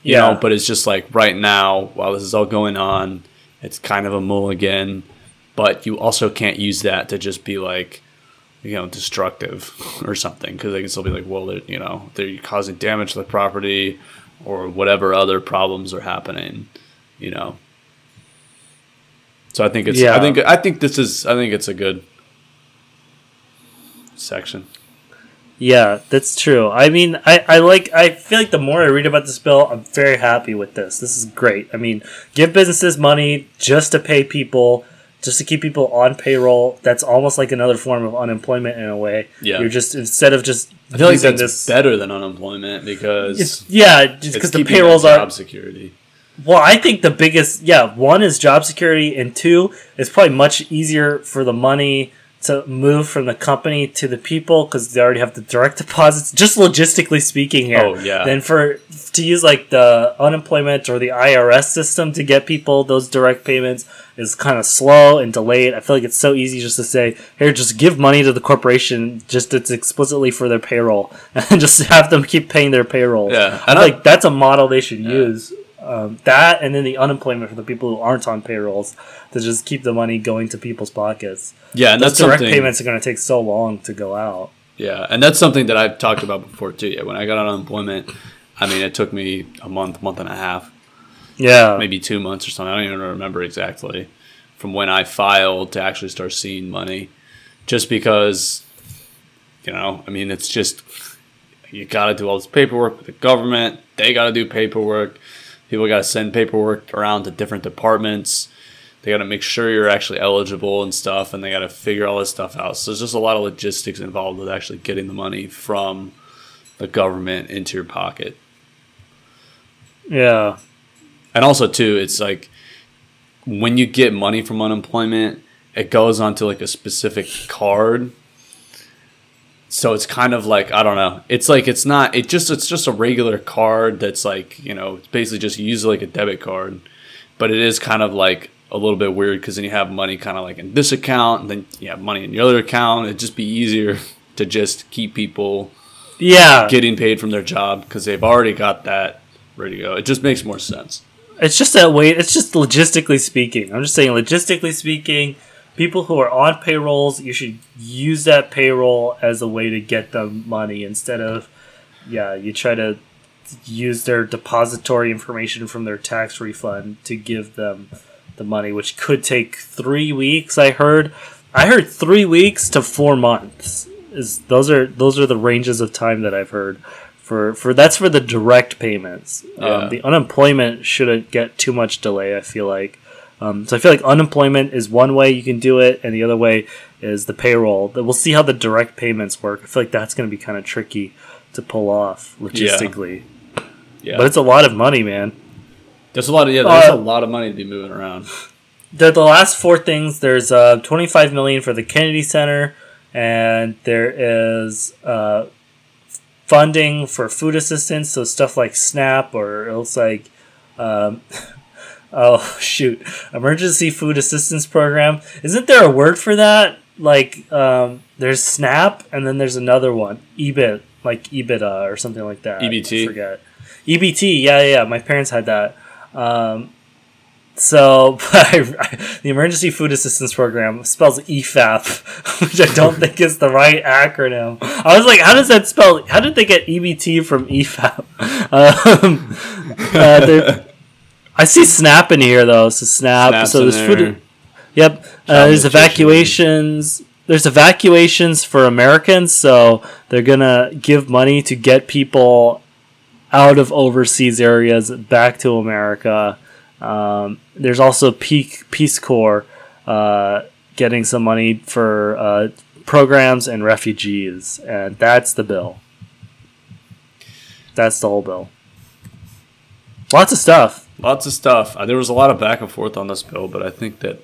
you Yeah. know. But it's just like right now, while this is all going on, it's kind of a mulligan. But you also can't use that to just be like, you know, destructive or something because they can still be like, well, you know, they're causing damage to the property or whatever other problems are happening, you know. So I think it's, Yeah. I think, I think this is, I think it's a good section. Yeah, that's true. I mean, I, I like. I feel like the more I read about this bill, I'm very happy with this. This is great. I mean, give businesses money just to pay people, just to keep people on payroll. That's almost like another form of unemployment in a way. Yeah. you're just instead of just. I feel like that's better than unemployment because It's, yeah, just because the payrolls are. job security. Well, I think the biggest, yeah, one is job security, and two, it's probably much easier for the money to move from the company to the people because they already have the direct deposits. Just logistically speaking, here. Oh, yeah. Then for to use like the unemployment or the IRS system to get people those direct payments is kind of slow and delayed. I feel like it's so easy just to say, here, just give money to the corporation, just it's explicitly for their payroll, and just have them keep paying their payroll. Yeah, I feel like that's a model they should use. Um, that and then the unemployment for the people who aren't on payrolls to just keep the money going to people's pockets. Yeah, and Those that's direct something. payments are going to take so long to go out. Yeah, and that's something that I've talked about before too. Yeah, when I got on unemployment, I mean, it took me a month, month and a half, Yeah, maybe two months or something. I don't even remember exactly from when I filed to actually start seeing money, just because, you know, I mean, it's just you got to do all this paperwork with the government. They got to do paperwork. People got to send paperwork around to different departments. They got to make sure you're actually eligible and stuff, and they got to figure all this stuff out. So there's just a lot of logistics involved with actually getting the money from the government into your pocket. yeah, And also too, it's like when you get money from unemployment, it goes onto like a specific card. So it's kind of like I don't know. It's like it's not. It just it's just a regular card that's like you know it's basically just used like a debit card, but it is kind of like a little bit weird because then you have money kind of like in this account and then you have money in your other account. It'd just be easier to just keep people yeah. getting paid from their job because they've already got that ready to go. It just makes more sense. It's just that way. It's just logistically speaking. I'm just saying, logistically speaking, people who are on payrolls, you should use that payroll as a way to get them money instead of, yeah, you try to use their depository information from their tax refund to give them the money, which could take three weeks. I heard, I heard three weeks to four months. Is those are those are the ranges of time that I've heard for for that's for the direct payments. Yeah. Um, the unemployment shouldn't get too much delay. I feel like. Um, so I feel like unemployment is one way you can do it, and the other way is the payroll. We'll see how the direct payments work. I feel like that's going to be kind of tricky to pull off logistically, Yeah, but it's a lot of money, man. There's a lot of yeah. There's Uh, a lot of money to be moving around. The, the last four things there's uh, 25 million for the Kennedy Center, and there is uh, funding for food assistance, so stuff like SNAP or it looks like. Um, oh shoot! Emergency Food Assistance Program. Isn't there a word for that? Like, um, there's SNAP, and then there's another one, EBIT, like EBITDA or something like that. EBT? I forget. EBT. Yeah, yeah. yeah. My parents had that. Um, so, the Emergency Food Assistance Program spells EFAP, which I don't think is the right acronym. I was like, how does that spell? How did they get EBT from EFAP? Um, uh, I see SNAP in here though. So SNAP. Snaps so there's food. there. Yep. Uh, there's evacuations. There's evacuations for Americans, so they're gonna give money to get people out of overseas areas back to America. Um, there's also Peak Peace Corps uh, getting some money for uh, programs and refugees, and that's the bill. That's the whole bill. Lots of stuff. Lots of stuff. Uh, there was a lot of back and forth on this bill, but I think that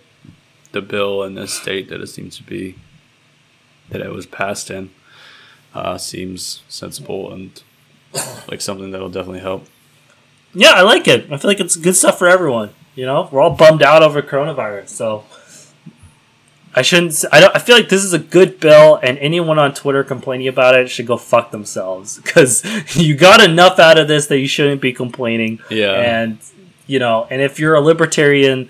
the bill in this state that it seems to be that it was passed in uh, seems sensible and like something that'll definitely help. Yeah, I like it. I feel like it's good stuff for everyone. You know, we're all bummed out over coronavirus, so I shouldn't. I don't. I feel like this is a good bill, and anyone on Twitter complaining about it should go fuck themselves because you got enough out of this that you shouldn't be complaining. Yeah. and you know, and if you're a libertarian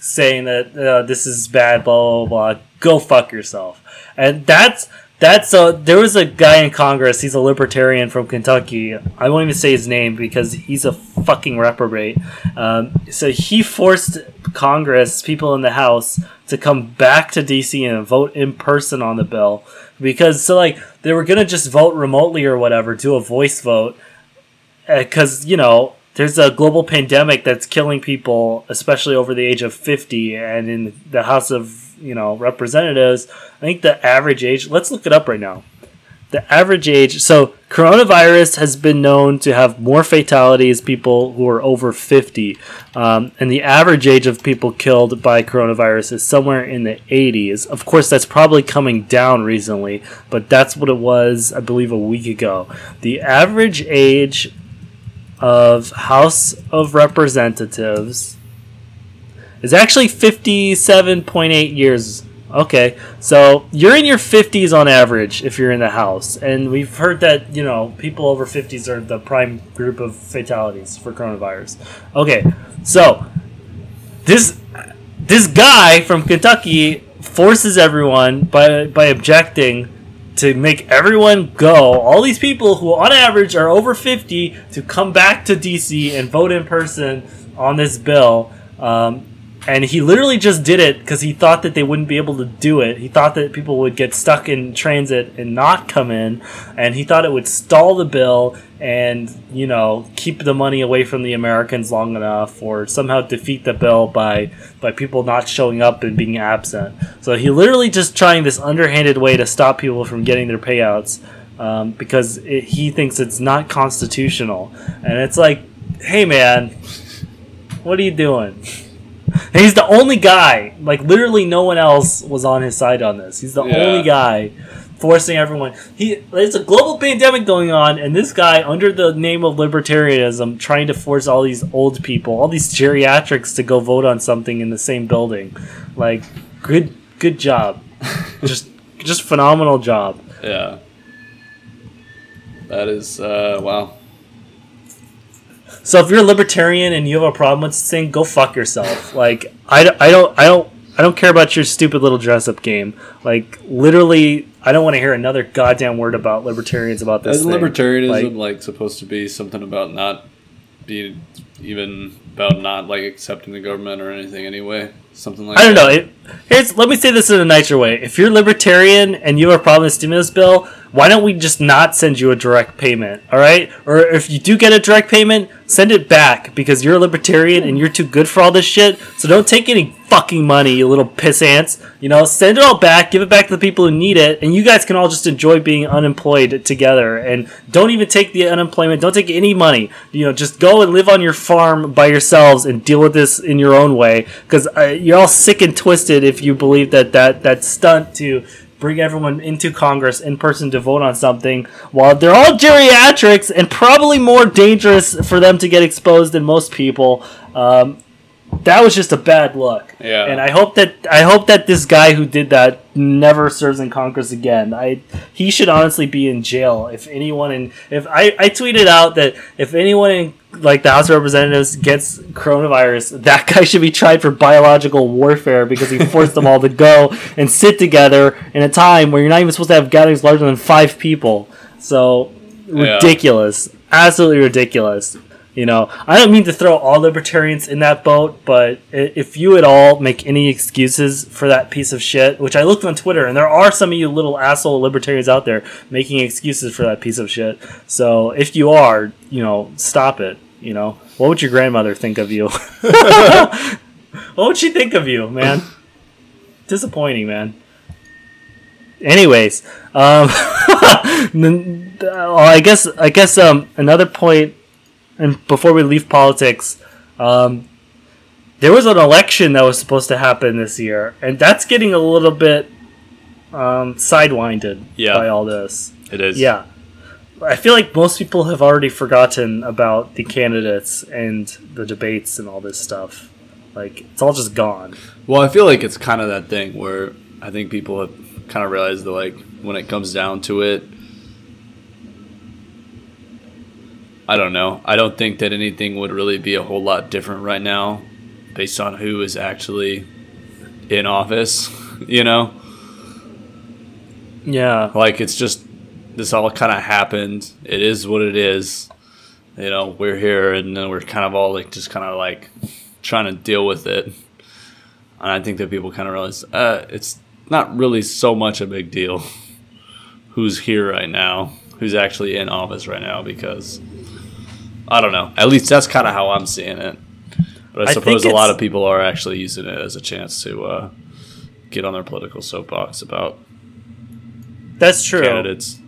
saying that uh, this is bad, blah blah blah, go fuck yourself. And that's that's uh, there was a guy in Congress. He's a libertarian from Kentucky. I won't even say his name because he's a fucking reprobate. Um, so he forced Congress, people in the House, to come back to DC and vote in person on the bill because so like they were gonna just vote remotely or whatever, do a voice vote because you know there's a global pandemic that's killing people, especially over the age of 50, and in the House of you know Representatives, I think the average age. Let's look it up right now. The average age. So coronavirus has been known to have more fatalities people who are over 50, um, and the average age of people killed by coronavirus is somewhere in the 80s. Of course, that's probably coming down recently, but that's what it was, I believe, a week ago. The average age of House of Representatives is actually 57.8 years. Okay, so you're in your 50s on average if you're in the House, and we've heard that you know people over 50s are the prime group of fatalities for coronavirus. Okay, so this this guy from Kentucky forces everyone by by objecting to make everyone go. All these people who, on average, are over 50 to come back to DC and vote in person on this bill. Um, and he literally just did it because he thought that they wouldn't be able to do it. He thought that people would get stuck in transit and not come in, and he thought it would stall the bill and you know keep the money away from the Americans long enough, or somehow defeat the bill by by people not showing up and being absent. So he literally just trying this underhanded way to stop people from getting their payouts um, because it, he thinks it's not constitutional, and it's like, hey man, what are you doing? He's the only guy. Like literally, no one else was on his side on this. He's the Yeah. only guy forcing everyone. He there's a global pandemic going on, and this guy, under the name of libertarianism, trying to force all these old people, all these geriatrics, to go vote on something in the same building. Like, good, good job. just, just phenomenal job. Yeah. That is uh, wow. So if you're a libertarian and you have a problem with this thing, go fuck yourself. Like I, don't- I don't I don't I don't care about your stupid little dress up game. Like literally, I don't want to hear another goddamn word about libertarians about this. Isn't libertarianism Like, like, supposed to be something about not being even about not like accepting the government or anything anyway? Something like I don't know. that. It, here's let me say this in a nicer way. If you're libertarian and you have a problem with the stimulus bill, why don't we just not send you a direct payment? All right, or if you do get a direct payment, send it back because you're a libertarian and you're too good for all this shit. So don't take any fucking money, you little piss ants. You know, send it all back, give it back to the people who need it, and you guys can all just enjoy being unemployed together. And don't even take the unemployment. Don't take any money. You know, just go and live on your farm by yourselves and deal with this in your own way. Because uh, you're all sick and twisted if you believe that that that stunt to bring everyone into Congress in person to vote on something while they're all geriatrics and probably more dangerous for them to get exposed than most people. Um, that was just a bad look. Yeah. And I hope that I hope that this guy who did that never serves in Congress again. I he should honestly be in jail. If anyone in if I, I tweeted out that if anyone in like the House of Representatives gets coronavirus, that guy should be tried for biological warfare because he forced them all to go and sit together in a time where you're not even supposed to have gatherings larger than five people. So Yeah. ridiculous. Absolutely ridiculous. You know, I don't mean to throw all libertarians in that boat, but if you at all make any excuses for that piece of shit, which I looked on Twitter, and there are some of you little asshole libertarians out there making excuses for that piece of shit. So if you are, you know, stop it. You know, what would your grandmother think of you? what would she think of you, man? Disappointing, man. Anyways, um, uh, I guess I guess um, another point, and before we leave politics, um, there was an election that was supposed to happen this year, and that's getting a little bit um, sidewinded Yeah. by all this. It is. Yeah. I feel like most people have already forgotten about the candidates and the debates and all this stuff. Like it's all just gone. Well, I feel like it's kind of that thing where I think people have kind of realized that, like, when it comes down to it, I don't know. I don't think that anything would really be a whole lot different right now based on who is actually in office, you know? Yeah. Like, it's just, this all kind of happened. It is what it is. You know, we're here and then we're kind of all, like, just kind of like trying to deal with it. And I think that people kind of realize uh, it's not really so much a big deal who's here right now, who's actually in office right now, because I don't know. At least that's kind of how I'm seeing it. But I I suppose a lot of people are actually using it as a chance to uh, get on their political soapbox about That's true. candidates.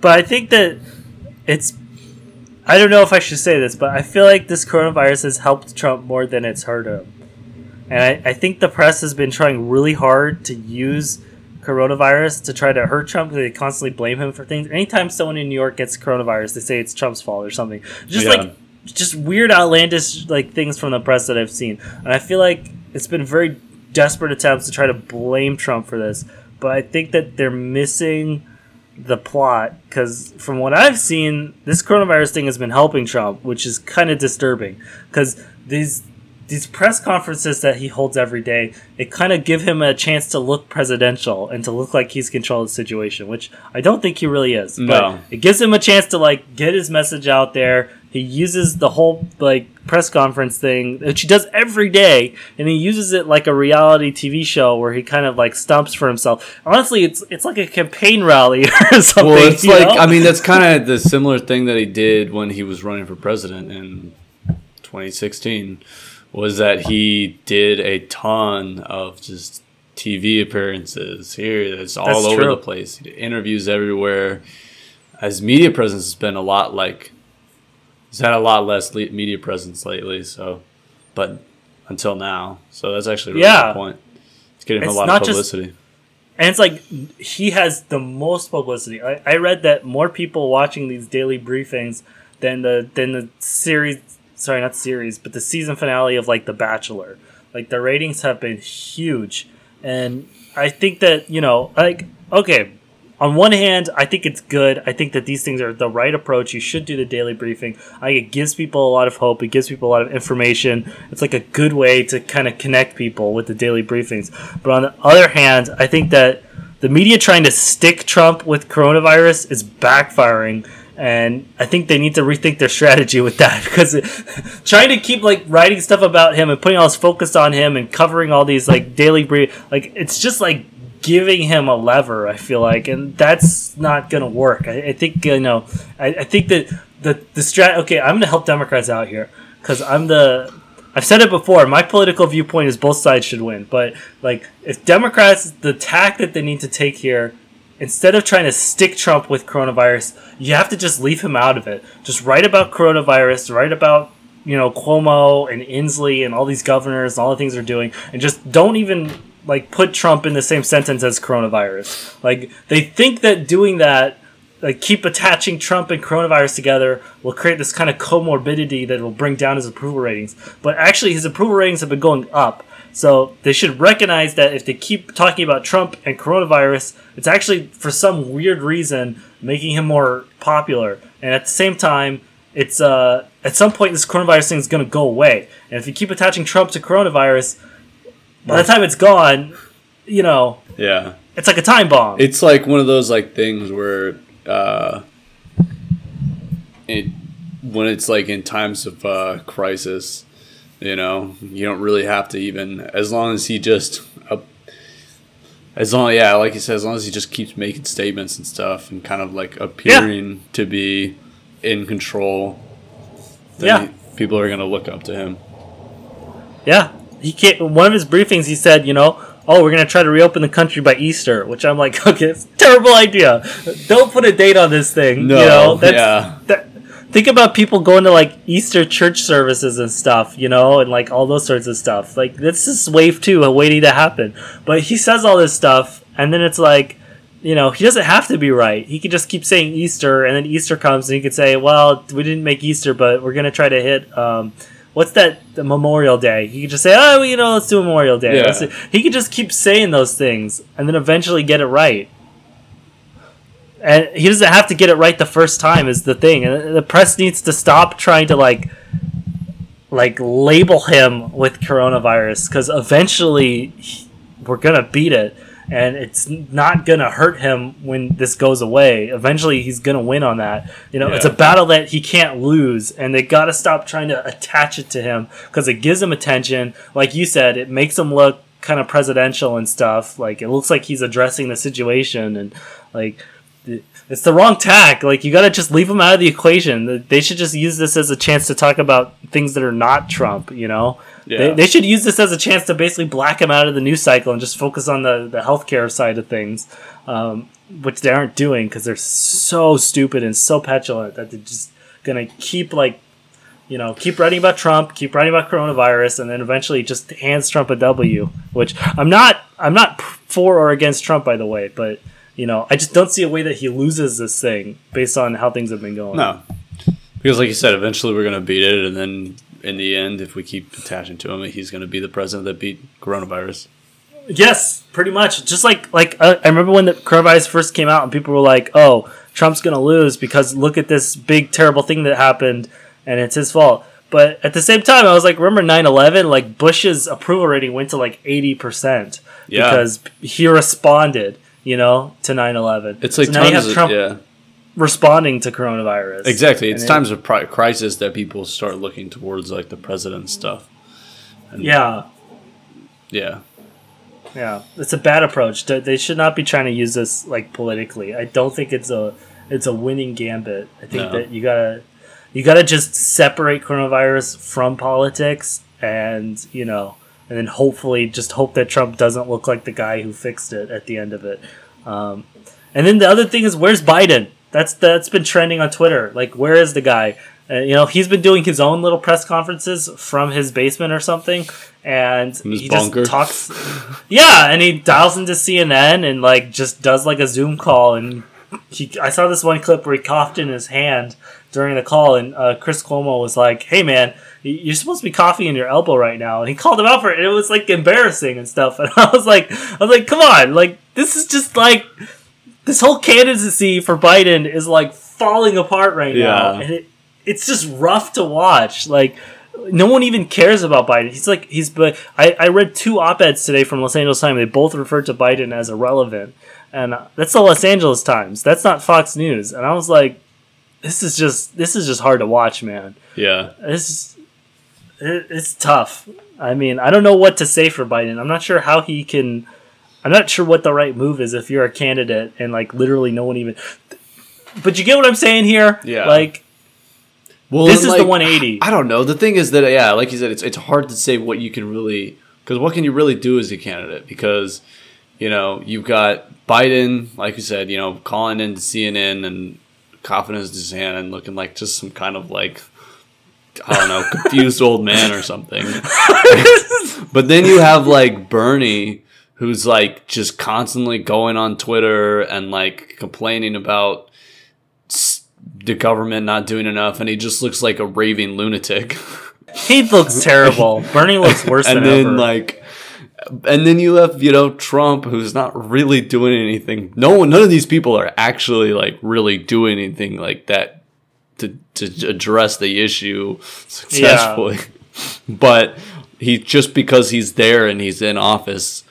but I think that it's. I don't know if I should say this, but I feel like this coronavirus has helped Trump more than it's hurt him. And I, I think the press has been trying really hard to use coronavirus to try to hurt Trump because they constantly blame him for things. Anytime someone in New York gets coronavirus, they say it's Trump's fault or something. Just Yeah. like just weird, outlandish like things from the press that I've seen, and I feel like it's been very desperate attempts to try to blame Trump for this. But I think that they're missing the plot because from what I've seen, this coronavirus thing has been helping Trump, which is kind of disturbing because these these press conferences that he holds every day, it kind of give him a chance to look presidential and to look like he's controlled the situation, which I don't think he really is. No. But it gives him a chance to like get his message out there. He uses the whole like press conference thing, which he does every day, and he uses it like a reality TV show where he kind of like stumps for himself. Honestly, it's it's like a campaign rally or something. Well, it's like know? I mean that's kind of the similar thing that he did when he was running for president in 2016 was that he did a ton of just TV appearances here. It's all That's over true. the place. He did interviews everywhere. His media presence has been a lot like he's had a lot less le- media presence lately. So, but until now, so that's actually a really Yeah. good point. It's getting It's a lot of just- publicity. And it's like he has the most publicity. I, I read that more people watching these daily briefings than the than the series. Sorry, not series, but the season finale of like The Bachelor. Like the ratings have been huge, and I think that you know, like okay, on one hand, I think it's good. I think that these things are the right approach. You should do the daily briefing. I it gives people a lot of hope. It gives people a lot of information. It's like a good way to kind of connect people with the daily briefings. But on the other hand, I think that the media trying to stick Trump with coronavirus is backfiring. And I think they need to rethink their strategy with that because trying to keep like writing stuff about him and putting all this focus on him and covering all these like daily brief like it's just like giving him a lever. I feel like, and that's not gonna work. I, I think you know. I, I think that the the strat. Okay, I'm gonna help Democrats out here because I'm the. I've said it before. My political viewpoint is both sides should win, but like if Democrats, the tack that they need to take here. Instead of trying to stick Trump with coronavirus, you have to just leave him out of it. Just write about coronavirus, write about you know Cuomo and Inslee and all these governors and all the things they're doing, and just don't even like put Trump in the same sentence as coronavirus. Like they think that doing that, like keep attaching Trump and coronavirus together, will create this kind of comorbidity that will bring down his approval ratings. But actually, his approval ratings have been going up. So they should recognize that if they keep talking about Trump and coronavirus, it's actually for some weird reason making him more popular. And at the same time, it's uh at some point this coronavirus thing is going to go away. And if you keep attaching Trump to coronavirus, by the time it's gone, you know, Yeah. it's like a time bomb. It's like one of those like things where uh, it when it's like in times of uh, crisis, you know, you don't really have to even as long as he just uh, as long yeah, like you said, as long as he just keeps making statements and stuff and kind of like appearing to be in control. Then Yeah. he- people are gonna look up to him. Yeah, he can't. One of his briefings, he said, you know, oh, we're gonna try to reopen the country by Easter, which I'm like, okay, it's a terrible idea. Don't put a date on this thing. No, you know, that's, yeah. that, think about people going to like Easter church services and stuff, you know, and like all those sorts of stuff. Like this is wave two, waiting to happen. But he says all this stuff, and then it's like. You know, he doesn't have to be right. He could just keep saying Easter, and then Easter comes, and he could say, "Well, we didn't make Easter, but we're gonna try to hit um, what's that the Memorial Day? He could just say, "Oh, you know, let's do Memorial Day." Yeah. He could just keep saying those things and then eventually get it right. And he doesn't have to get it right the first time is the thing. And the press needs to stop trying to like like label him with coronavirus cuz eventually he- we're going to beat it and it's not going to hurt him when this goes away. Eventually he's going to win on that. You know, it's a battle that he can't lose and they got to stop trying to attach it to him cuz it gives him attention. Like you said, it makes him look kind of presidential and stuff. Like it looks like he's addressing the situation and like it's the wrong tack. Like you got to just leave them out of the equation. They should just use this as a chance to talk about things that are not Trump. You know, Yeah. they, they should use this as a chance to basically black him out of the news cycle and just focus on the the healthcare side of things. Um, which they aren't doing because they're so stupid and so petulant that they're just gonna keep like you know, keep writing about Trump, keep writing about coronavirus, and then eventually just hands Trump a W. Which I'm not, I'm not for or against Trump, by the way, but you know, I just don't see a way that he loses this thing based on how things have been going. No, because like you said, eventually we're gonna beat it, and then in the end, if we keep attaching to him, he's gonna be the president that beat coronavirus. Yes, pretty much. Just like like uh, I remember when the coronavirus first came out, and people were like, "Oh, Trump's gonna lose because look at this big terrible thing that happened." and it's his fault. But at the same time, I was like, remember 9 11? Like, Bush's approval rating went to like 80% Yeah. because he responded, you know, to 9 11. It's like so now you have of- Trump yeah, responding to coronavirus. exactly. It's And it- times of pri- crisis that people start looking towards like the president stuff. Yeah, Yeah, yeah. It's a bad approach. They- They should not be trying to use this like politically. I don't think it's a it's a winning gambit. I think No. that you gotta you gotta just separate coronavirus from politics, and you know, and then hopefully just hope that Trump doesn't look like the guy who fixed it at the end of it. Um, and then the other thing is, where's Biden? That's that's been trending on Twitter. Like, where is the guy? Uh, you know, he's been doing his own little press conferences from his basement or something, and he bunker. just talks. Yeah, and he dials into CNN and like just does like a Zoom call. And he, I saw this one clip where he coughed in his hand during the call, and uh, Chris Cuomo was like, "Hey, man." You're supposed to be coughing in your elbow right now, and he called him out for it. And it was like embarrassing and stuff. And I was like, I was like, come on, like this is just like this whole candidacy for Biden is like falling apart right now, Yeah. and it, it's just rough to watch. Like no one even cares about Biden. He's like he's but I, I read two op eds today from Los Angeles Times. They both referred to Biden as irrelevant, and uh, that's the Los Angeles Times. That's not Fox News. And I was like, this is just this is just hard to watch, man. yeah. It's it, it's tough. I mean, I don't know what to say for Biden. I'm not sure how he can. I'm not sure what the right move is if you're a candidate and like literally no one even. But you get what I'm saying here. Yeah. Like Well, this and, is the 180. I don't know. The thing is that yeah, like you said, it's it's hard to say what you can really because what can you really do as a candidate because you know you've got Biden, like you said, you know, calling into CNN and coughing in his hand and looking like just some kind of like I don't know, confused old man or something. but then you have like Bernie who's like just constantly going on Twitter and like complaining about the government not doing enough and he just looks like a raving lunatic. He looks terrible. Bernie looks worse and than then ever. like and then you have, you know, Trump who's not really doing anything. No one none of these people are actually like really doing anything like that to to address the issue successfully. but he just because he's there and he's in office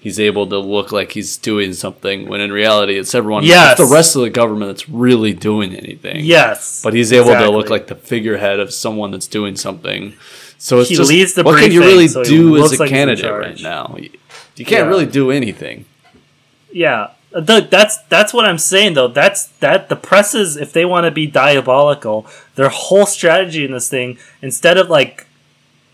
he's able to look like he's doing something when in reality it's everyone Yes. it's the rest of the government that's really doing anything yes, but he's able to look like the figurehead of someone that's doing something. So it's He just leads the what can you really so do as a like candidate right now? You you can't Yeah. really do anything. Yeah, the, that's that's what I'm saying though. That's that the presses if they want to be diabolical, their whole strategy in this thing instead of like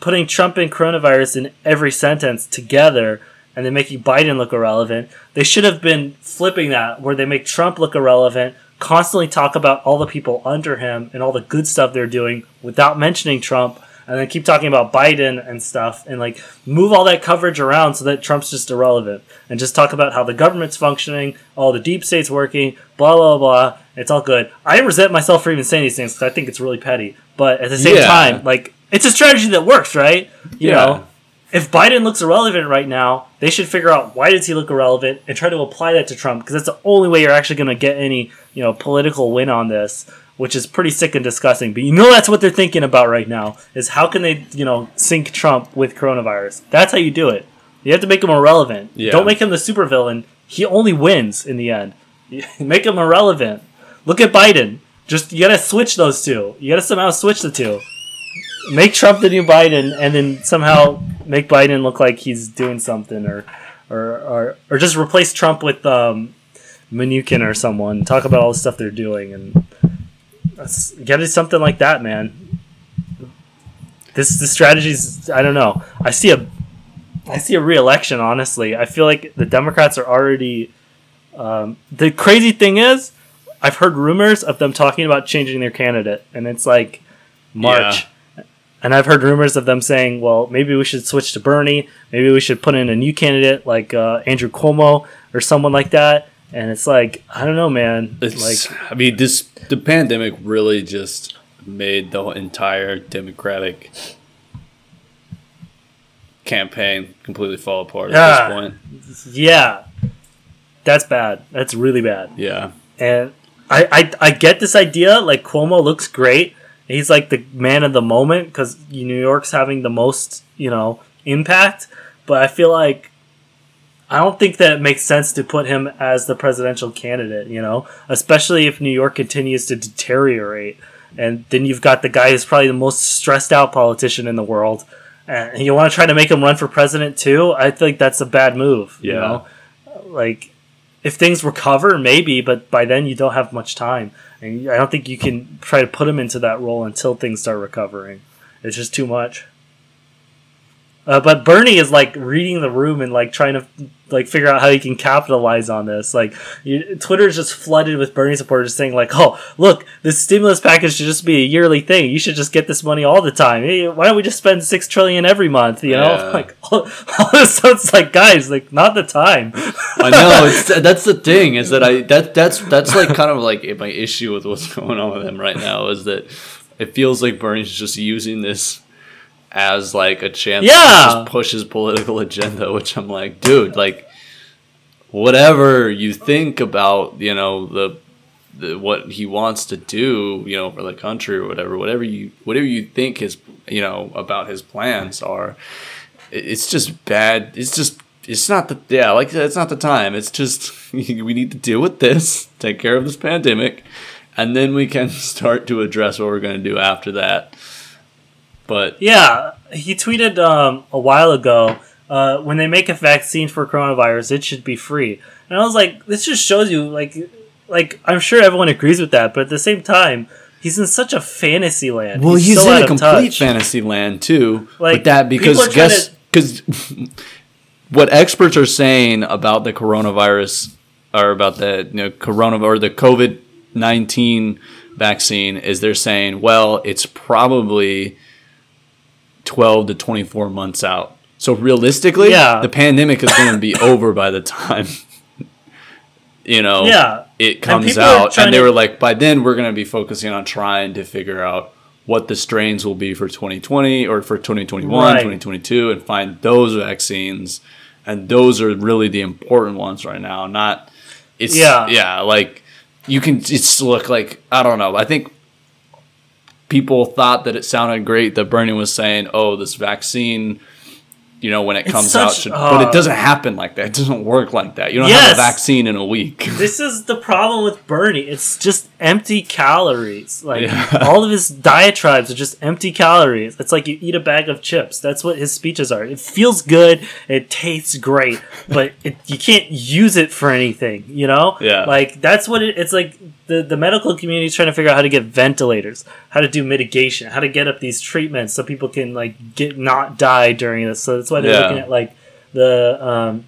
putting Trump and coronavirus in every sentence together and then making Biden look irrelevant, they should have been flipping that where they make Trump look irrelevant, constantly talk about all the people under him and all the good stuff they're doing without mentioning Trump. And then keep talking about Biden and stuff, and like move all that coverage around so that Trump's just irrelevant, and just talk about how the government's functioning, all the deep state's working, blah blah blah. It's all good. I resent myself for even saying these things because I think it's really petty. But at the same Yeah. time, like it's a strategy that works, right? You Yeah. know, if Biden looks irrelevant right now, they should figure out why does he look irrelevant and try to apply that to Trump because that's the only way you're actually going to get any you know political win on this, which is pretty sick and disgusting. But you know that's what they're thinking about right now is how can they you know sync Trump with coronavirus? That's how you do it. You have to make him irrelevant. Yeah. Don't make him the supervillain. He only wins in the end. make him irrelevant. Look at Biden. Just you gotta switch those two. You gotta somehow switch the two make Trump the new Biden, and then somehow make Biden look like he's doing something, or or or, or just replace Trump with um, Mnuchin or someone. Talk about all the stuff they're doing, and get it something like that, man. This the strategies. I don't know. I see a I see a re-election. Honestly, I feel like the Democrats are already Um, the crazy thing is, I've heard rumors of them talking about changing their candidate, and it's like March. And I've heard rumors of them saying, "Well, maybe we should switch to Bernie. Maybe we should put in a new candidate like uh, Andrew Cuomo or someone like that." And it's like, I don't know, man. It's like, I mean, this the pandemic really just made the entire Democratic campaign completely fall apart at this point. yeah, that's bad. That's really bad. Yeah. And I, I, I get this idea. Like Cuomo looks great. He's like the man of the moment because New York's having the most, you know, impact. But I feel like I don't think that it makes sense to put him as the presidential candidate. You know, especially if New York continues to deteriorate, and then you've got the guy who's probably the most stressed out politician in the world, and you want to try to make him run for president too. I think that's a bad move. You Yeah. know, like if things recover, maybe, but by then you don't have much time, and I don't think you can try to put him into that role until things start recovering. It's just too much. Uh, but Bernie is like reading the room and like trying to like figure out how he can capitalize on this. Like you, Twitter is just flooded with Bernie supporters saying like, "Oh, look, this stimulus package should just be a yearly thing. You should just get this money all the time. Hey, why don't we just spend six trillion every month? You know, Yeah. like all, all this stuff's like, guys, like not the time. I know it's that's the thing is that I that that's that's like kind of like my issue with what's going on with him right now is that it feels like Bernie's just using this as like a chance to Yeah. just push his political agenda, which I'm like, dude, like whatever you think about, you know, the the what he wants to do, you know, for the country or whatever, whatever you whatever you think his you know about his plans are, it's just bad. It's just it's not the yeah like it's not the time. It's just we need to deal with this, take care of this pandemic, and then we can start to address what we're going to do after that. But Yeah, he tweeted um, a while ago uh, when they make a vaccine for coronavirus, it should be free. And I was like, this just shows you, like, like I'm sure everyone agrees with that, but at the same time, he's in such a fantasy land. well, he's, so in a complete touch. fantasy land too. Like, with that because people are trying guess because what experts are saying about the coronavirus or about the you know corona or the COVID nineteen vaccine is they're saying, well, it's probably twelve to twenty four months out. So realistically, Yeah. the pandemic is going to be over by the time you know Yeah. it comes are out. And they to- were like, by then we're going to be focusing on trying to figure out what the strains will be for 2020 or for 2021, Right. 2022, and find those vaccines. And those are really the important ones right now. Not, it's, Yeah. yeah, like you can just look like, I don't know. I think people thought that it sounded great that Bernie was saying, oh, this vaccine. You know, when it It's comes such- out, should, but uh, it doesn't happen like that. It doesn't work like that. You don't have a vaccine in a week. This is the problem with Bernie. It's just empty calories. Like Yeah. all of his diatribes are just empty calories. It's like you eat a bag of chips. That's what his speeches are. It feels good. It tastes great, but it, you can't use it for anything. You know? Yeah. Like that's what it, it's like. The the medical community is trying to figure out how to get ventilators, how to do mitigation, how to get up these treatments so people can like get not die during this. So that's why they're Yeah. looking at like the um,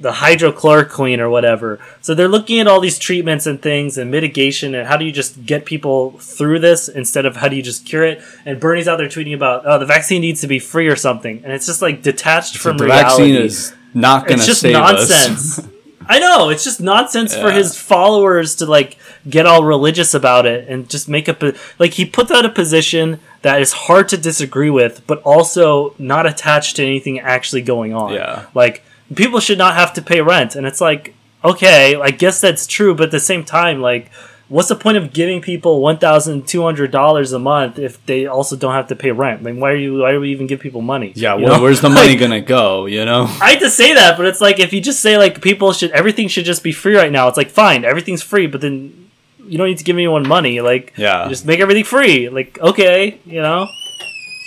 the hydrochloroquine or whatever. So they're looking at all these treatments and things and mitigation and how do you just get people through this instead of how do you just cure it. And Bernie's out there tweeting about oh the vaccine needs to be free or something, and it's just like detached from the reality. vaccine is not going to change. it's just save nonsense. us. I know it's just nonsense for his followers to like get all religious about it and just make up a like he puts out a position that is hard to disagree with, but also not attached to anything actually going on. Yeah. like people should not have to pay rent, and it's like okay, I guess that's true, but at the same time, like. What's the point of giving people one thousand two hundred dollars a month if they also don't have to pay rent? I mean, why are you? Why do we even give people money? yeah, well, know? where's the money Like, going to go? You know? I hate to say that, but it's like if you just say like people should everything should just be free right now. It's like fine, everything's free, but then you don't need to give anyone money. Like Yeah. just make everything free. Like okay, you know,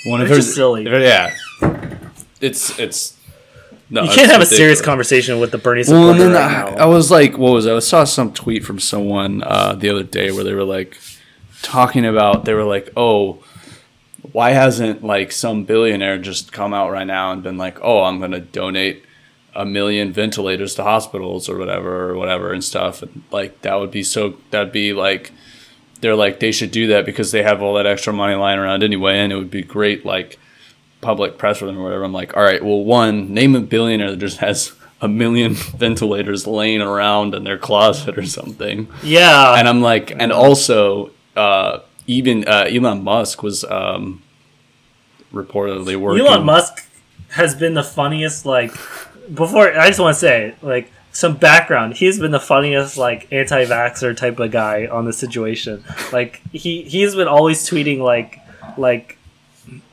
One of just silly. Yeah, it's it's. No, you can't have a serious ridiculous. conversation with the Bernie Well, supporter and then right I, now. I was like, what was it? I saw some tweet from someone uh, the other day where they were like talking about. They were like, oh. Why hasn't like some billionaire just come out right now and been like, "Oh, I'm going to donate a million ventilators to hospitals or whatever or whatever and stuff and like that would be so that'd be like they're like they should do that because they have all that extra money lying around anyway and it would be great like public press or whatever i'm like all right well one name a billionaire that just has a million ventilators laying around in their closet or something Yeah. and I'm like, and also, uh, even uh, Elon Musk was um, reportedly working. Elon Musk has been the funniest. Like before, I just want to say like some background. He's been the funniest like anti-vaxxer type of guy on the situation. Like he he's been always tweeting like like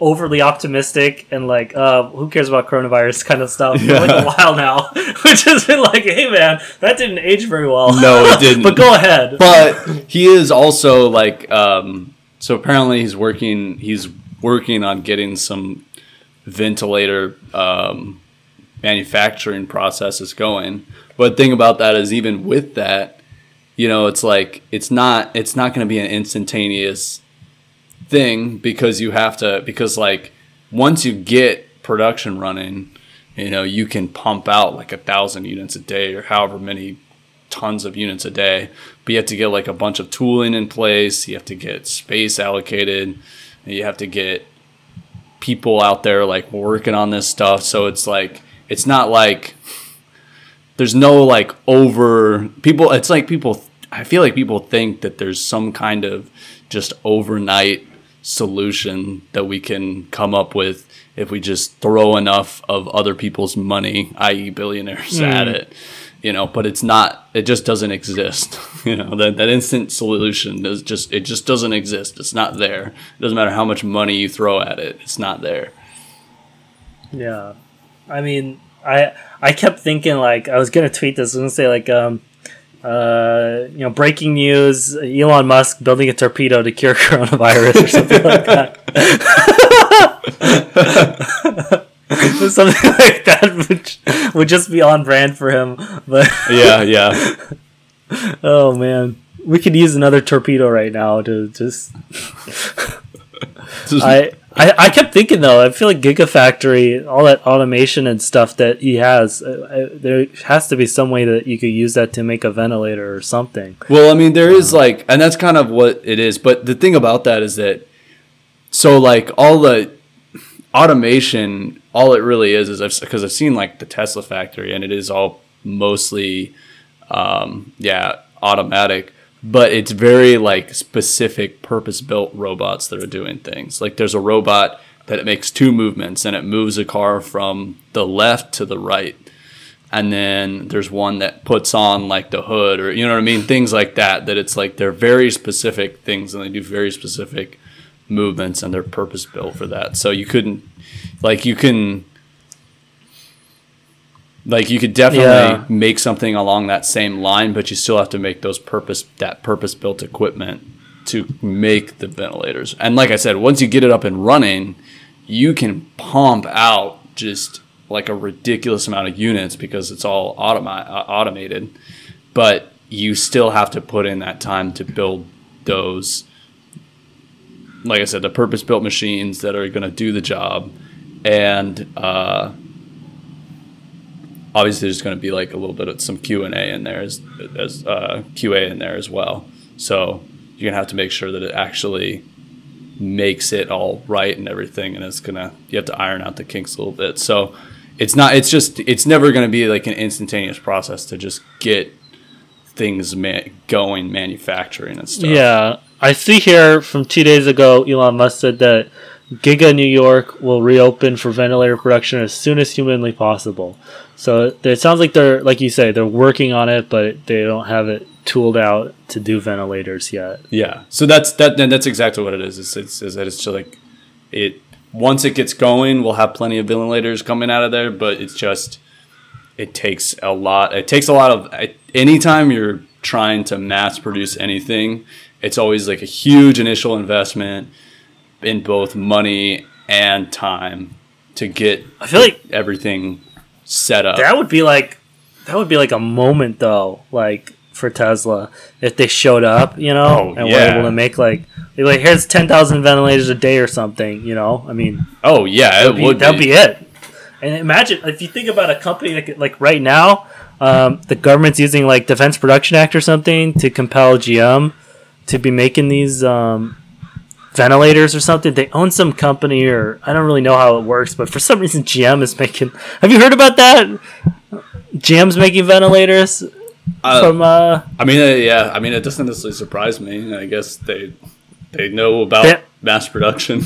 overly optimistic and like uh who cares about coronavirus kind of stuff for like a while now which has been like hey man that didn't age very well No, it didn't. but go ahead but he is also like, um, so apparently he's working. He's working on getting some ventilator um, manufacturing processes going. But the thing about that is, even with that, you know, it's like it's not it's not going to be an instantaneous thing because you have to because like once you get production running, you know, you can pump out like a thousand units a day or however many tons of units a day. But you have to get like a bunch of tooling in place. You have to get space allocated. You have to get people out there like working on this stuff. So it's like it's not like there's no like over people. It's like people. I feel like people think that there's some kind of just overnight solution that we can come up with if we just throw enough of other people's money, i.e., billionaires, at it. You know, but it's not. It just doesn't exist. You know, that that instant solution is just. It just doesn't exist. It's not there. It doesn't matter how much money you throw at it. It's not there. Yeah, I mean, I I kept thinking like I was gonna tweet this. Gonna say like um, uh, you know, breaking news: Elon Musk building a torpedo to cure coronavirus or something like that. something like that would would just be on brand for him. But Yeah, yeah. oh man, we could use another torpedo right now to just I, I I kept thinking though. I feel like Gigafactory, all that automation and stuff that he has, uh, uh, there has to be some way that you could use that to make a ventilator or something. Well, I mean, there is like, and that's kind of what it is. But the thing about that is that, so like all the automation, all it really is is because I've, seen like the Tesla factory, and it is all mostly, um, yeah, automatic. But it's very like specific, purpose built robots that are doing things. Like there's a robot that it makes two movements and it moves a car from the left to the right. And then there's one that puts on like the hood or you know what I mean? Things like that that it's like they're very specific things and they do very specific movements and they're purpose built for that. So you couldn't like you can like you could definitely Yeah. make something along that same line but you still have to make those purpose that purpose built equipment to make the ventilators. And like I said once you get it up and running you can pump out just like a ridiculous amount of units because it's all automa- uh, automated. But you still have to put in that time to build those like i said the purpose built machines that are going to do the job. And uh, obviously there's going to be like a little bit of some q&a in there as, as uh, qa in there as well. So you're going to have to make sure that it actually makes it all right and everything and it's gonna you have to iron out the kinks a little bit. So it's not it's just it's never gonna be like an instantaneous process to just get things ma- going manufacturing and stuff. Yeah, I see here from two days ago, Elon Musk said that Giga New York will reopen for ventilator production as soon as humanly possible. So it sounds like they're, like you say, they're working on it, but they don't have it tooled out to do ventilators yet. yeah so that's that then that's exactly what it is it's, it's, that it's just like it once it gets going we'll have plenty of ventilators coming out of there but it's just it takes a lot it takes a lot of anytime you're trying to mass produce anything it's always like a huge initial investment in both money and time to get I feel like everything set up that would be like that would be like a moment though, like for Tesla if they showed up, you know, Oh, and yeah. were able to make like like here's ten thousand ventilators a day or something, you know. I mean, oh yeah it that'd be, would that'd be. be it. And imagine if you think about a company that like right now, um, the government's using like Defense Production Act or something to compel GM to be making these um, ventilators or something. They own some company, or I don't really know how it works, but for some reason GM is making. Have you heard about that? GM's making ventilators Uh, from. Uh, I mean, uh, yeah. I mean, it doesn't necessarily surprise me. I guess they they know about Yeah. mass production.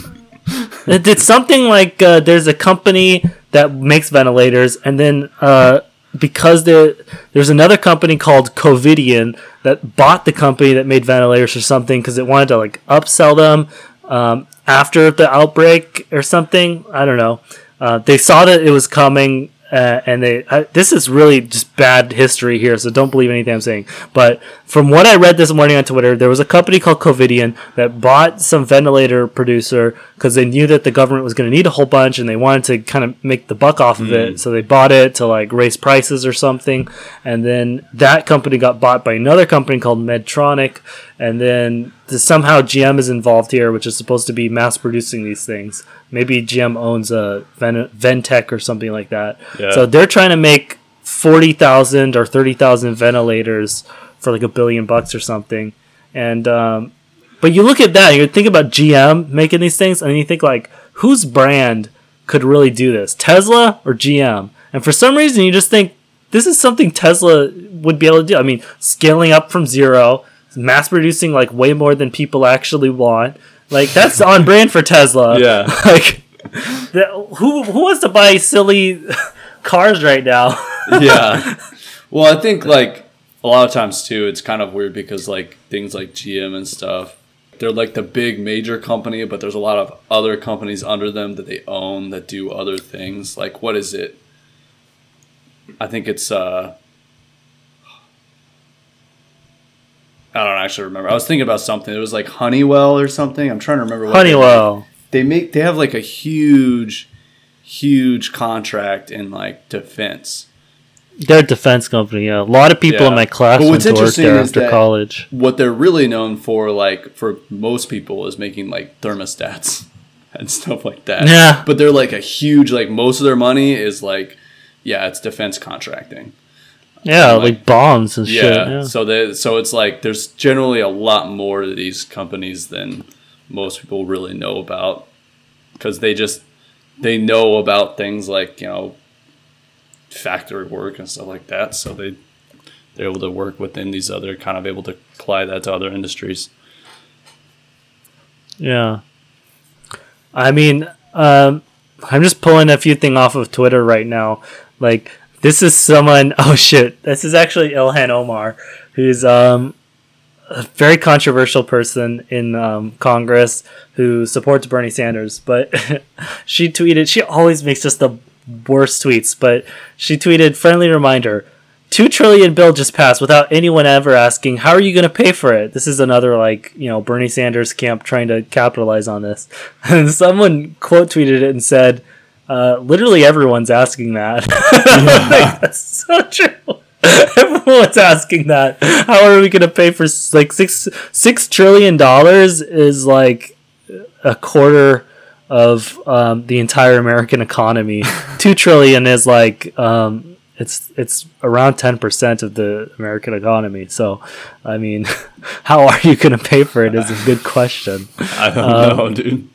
It did something like uh, there's a company that makes ventilators, and then uh, because there there's another company called Covidien that bought the company that made ventilators or something because it wanted to like upsell them um, after the outbreak or something. I don't know. Uh, they saw that it was coming. Uh, and they uh, this is really just bad history here, so don't believe anything I'm saying. But from what I read this morning on Twitter, there was a company called Covidien that bought some ventilator producer because they knew that the government was going to need a whole bunch, and they wanted to kind of make the buck off of it. So they bought it to like raise prices or something, and then that company got bought by another company called Medtronic, and then the, somehow GM is involved here, which is supposed to be mass producing these things. Maybe GM owns a Ven- Ventec or something like that. Yeah. So they're trying to make forty thousand or thirty thousand ventilators for like a billion bucks or something. And um, but you look at that, and you think about GM making these things, and you think like, whose brand could really do this, Tesla or GM? And for some reason, you just think this is something Tesla would be able to do. I mean, scaling up from zero, mass producing like way more than people actually want. Like that's on brand for Tesla. Yeah. like that, who who wants to buy silly cars right now? yeah. Well, I think like a lot of times too, it's kind of weird because like things like GM and stuff, they're like the big major company, but there's a lot of other companies under them that they own that do other things. Like what is it? I think it's uh I don't actually remember. I was thinking about something. It was like Honeywell or something. I'm trying to remember what they make Honeywell. they make they have like a huge huge contract in like defense They're a defense company. Yeah, a lot of people in my class But went what's interesting there is after that- college. what they're really known for like for most people is making like thermostats and stuff like that Yeah. but they're like a huge like most of their money is like yeah it's defense contracting Yeah, like- like, bombs and yeah, shit. Yeah. so they so it's like there's generally a lot more to these companies than most people really know about because they just they know about things like you know factory work and stuff like that so they they're able to work within these other kind of able to apply that to other industries Yeah. I mean, um, I'm just pulling a few things off of Twitter right now. Like, this is someone. Oh shit! This is actually Ilhan Omar, who's um, a very controversial person in um, Congress who supports Bernie Sanders. But she tweeted. She always makes just the worst tweets. But she tweeted, "Friendly reminder." Two trillion bill just passed without anyone ever asking, how are you going to pay for it? This is another like you know Bernie Sanders camp trying to capitalize on this. And someone quote tweeted it and said, uh, "Literally everyone's asking that." Like, that's so true. Everyone's asking that. How are we going to pay for like six six trillion dollars? Is like a quarter of um, the entire American economy. Two trillion is like um, it's it's around ten percent of the American economy. So, I mean, how are you going to pay for it? Is a good question. i don't Um, know dude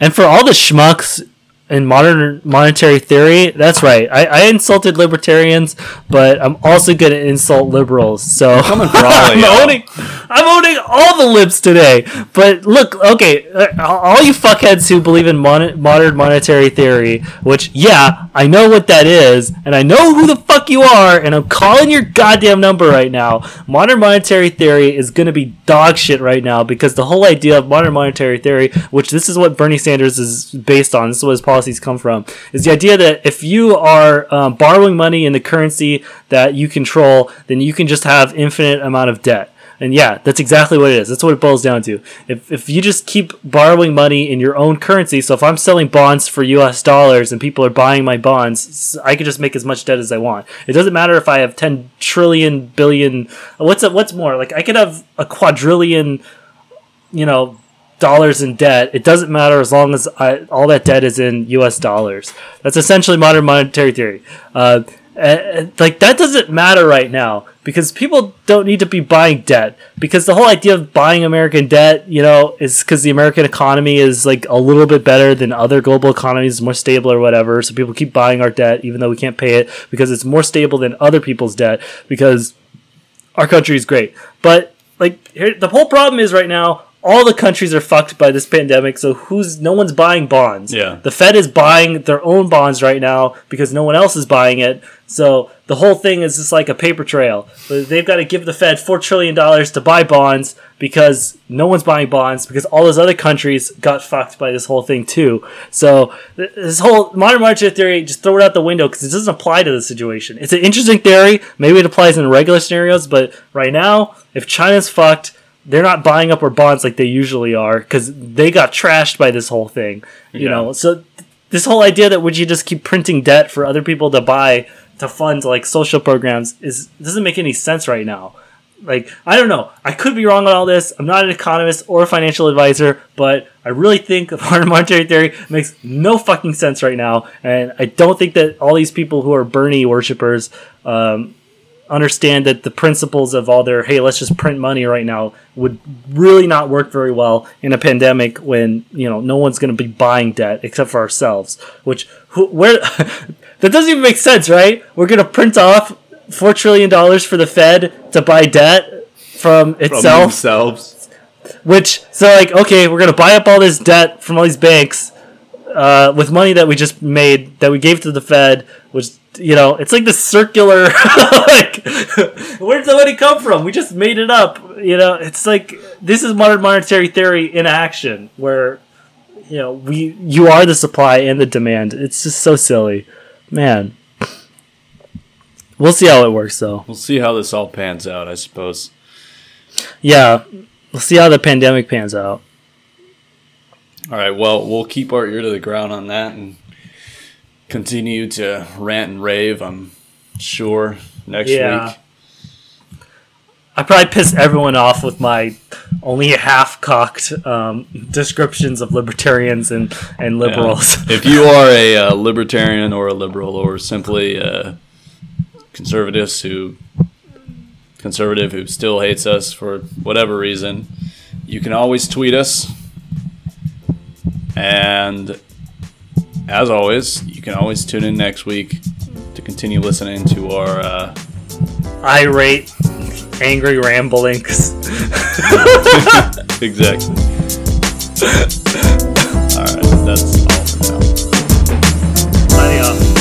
And for all the schmucks in modern monetary theory, that's right. I, I insulted libertarians, but I'm also going to insult liberals. So I'm owning, I'm owning all the libs today. But look, okay, uh, all you fuckheads who believe in mon- modern monetary theory, which yeah, I know what that is, and I know who the fuck you are, and I'm calling your goddamn number right now. Modern monetary theory is going to be dog shit right now because the whole idea of modern monetary theory, which this is what Bernie Sanders is based on, this is what his policies come from, is the idea that if you are um, borrowing money in the currency that you control, then you can just have infinite amount of debt. And yeah, that's exactly what it is. That's what it boils down to. If, if you just keep borrowing money in your own currency, so if I'm selling bonds for US dollars and people are buying my bonds, I can just make as much debt as I want. It doesn't matter if I have 10 trillion billion what's a, what's more? Like I could have a quadrillion, you know, dollars in debt, it doesn't matter as long as I, all that debt is in U.S. dollars. That's essentially modern monetary theory. Uh, uh, like that doesn't matter right now because people don't need to be buying debt because the whole idea of buying American debt, you know, is because the American economy is like a little bit better than other global economies, more stable or whatever. So people keep buying our debt even though we can't pay it because it's more stable than other people's debt because our country is great. But like here, the whole problem is right now all the countries are fucked by this pandemic, so who's no one's buying bonds. Yeah. The Fed is buying their own bonds right now because no one else is buying it. So the whole thing is just like a paper trail. They've got to give the Fed four trillion dollars to buy bonds because no one's buying bonds because all those other countries got fucked by this whole thing too. So this whole modern monetary theory, just throw it out the window because it doesn't apply to the situation. It's an interesting theory. Maybe it applies in regular scenarios, but right now, if China's fucked they're not buying up our bonds like they usually are because they got trashed by this whole thing. You Yeah. know, so th- this whole idea that would you just keep printing debt for other people to buy to fund like social programs is doesn't make any sense right now. Like I don't know, I could be wrong on all this. I'm not an economist or a financial advisor, but I really think modern monetary theory makes no fucking sense right now, and I don't think that all these people who are Bernie worshippers um, understand that the principles of all their hey let's just print money right now would really not work very well in a pandemic when you know no one's going to be buying debt except for ourselves which who, where that doesn't even make sense right we're going to print off 4 trillion dollars for the fed to buy debt from From itself themselves. which so like okay we're going to buy up all this debt from all these banks uh, with money that we just made that we gave to the Fed, which you know, it's like this circular like where did the money come from? We just made it up. You know, it's like this is modern monetary theory in action where you know, we you are the supply and the demand. It's just so silly. Man. We'll see how it works though. We'll see how this all pans out, I suppose. Yeah. We'll see how the pandemic pans out. All right, well, we'll keep our ear to the ground on that and continue to rant and rave, I'm sure, next Yeah. week. I probably pissed everyone off with my only half cocked um, descriptions of libertarians and, and liberals. Yeah. If you are a uh, libertarian or a liberal or simply uh, conservatives who conservative who still hates us for whatever reason, you can always tweet us. And as always, you can always tune in next week to continue listening to our uh, irate, angry ramblings. exactly. All right, that's all for now.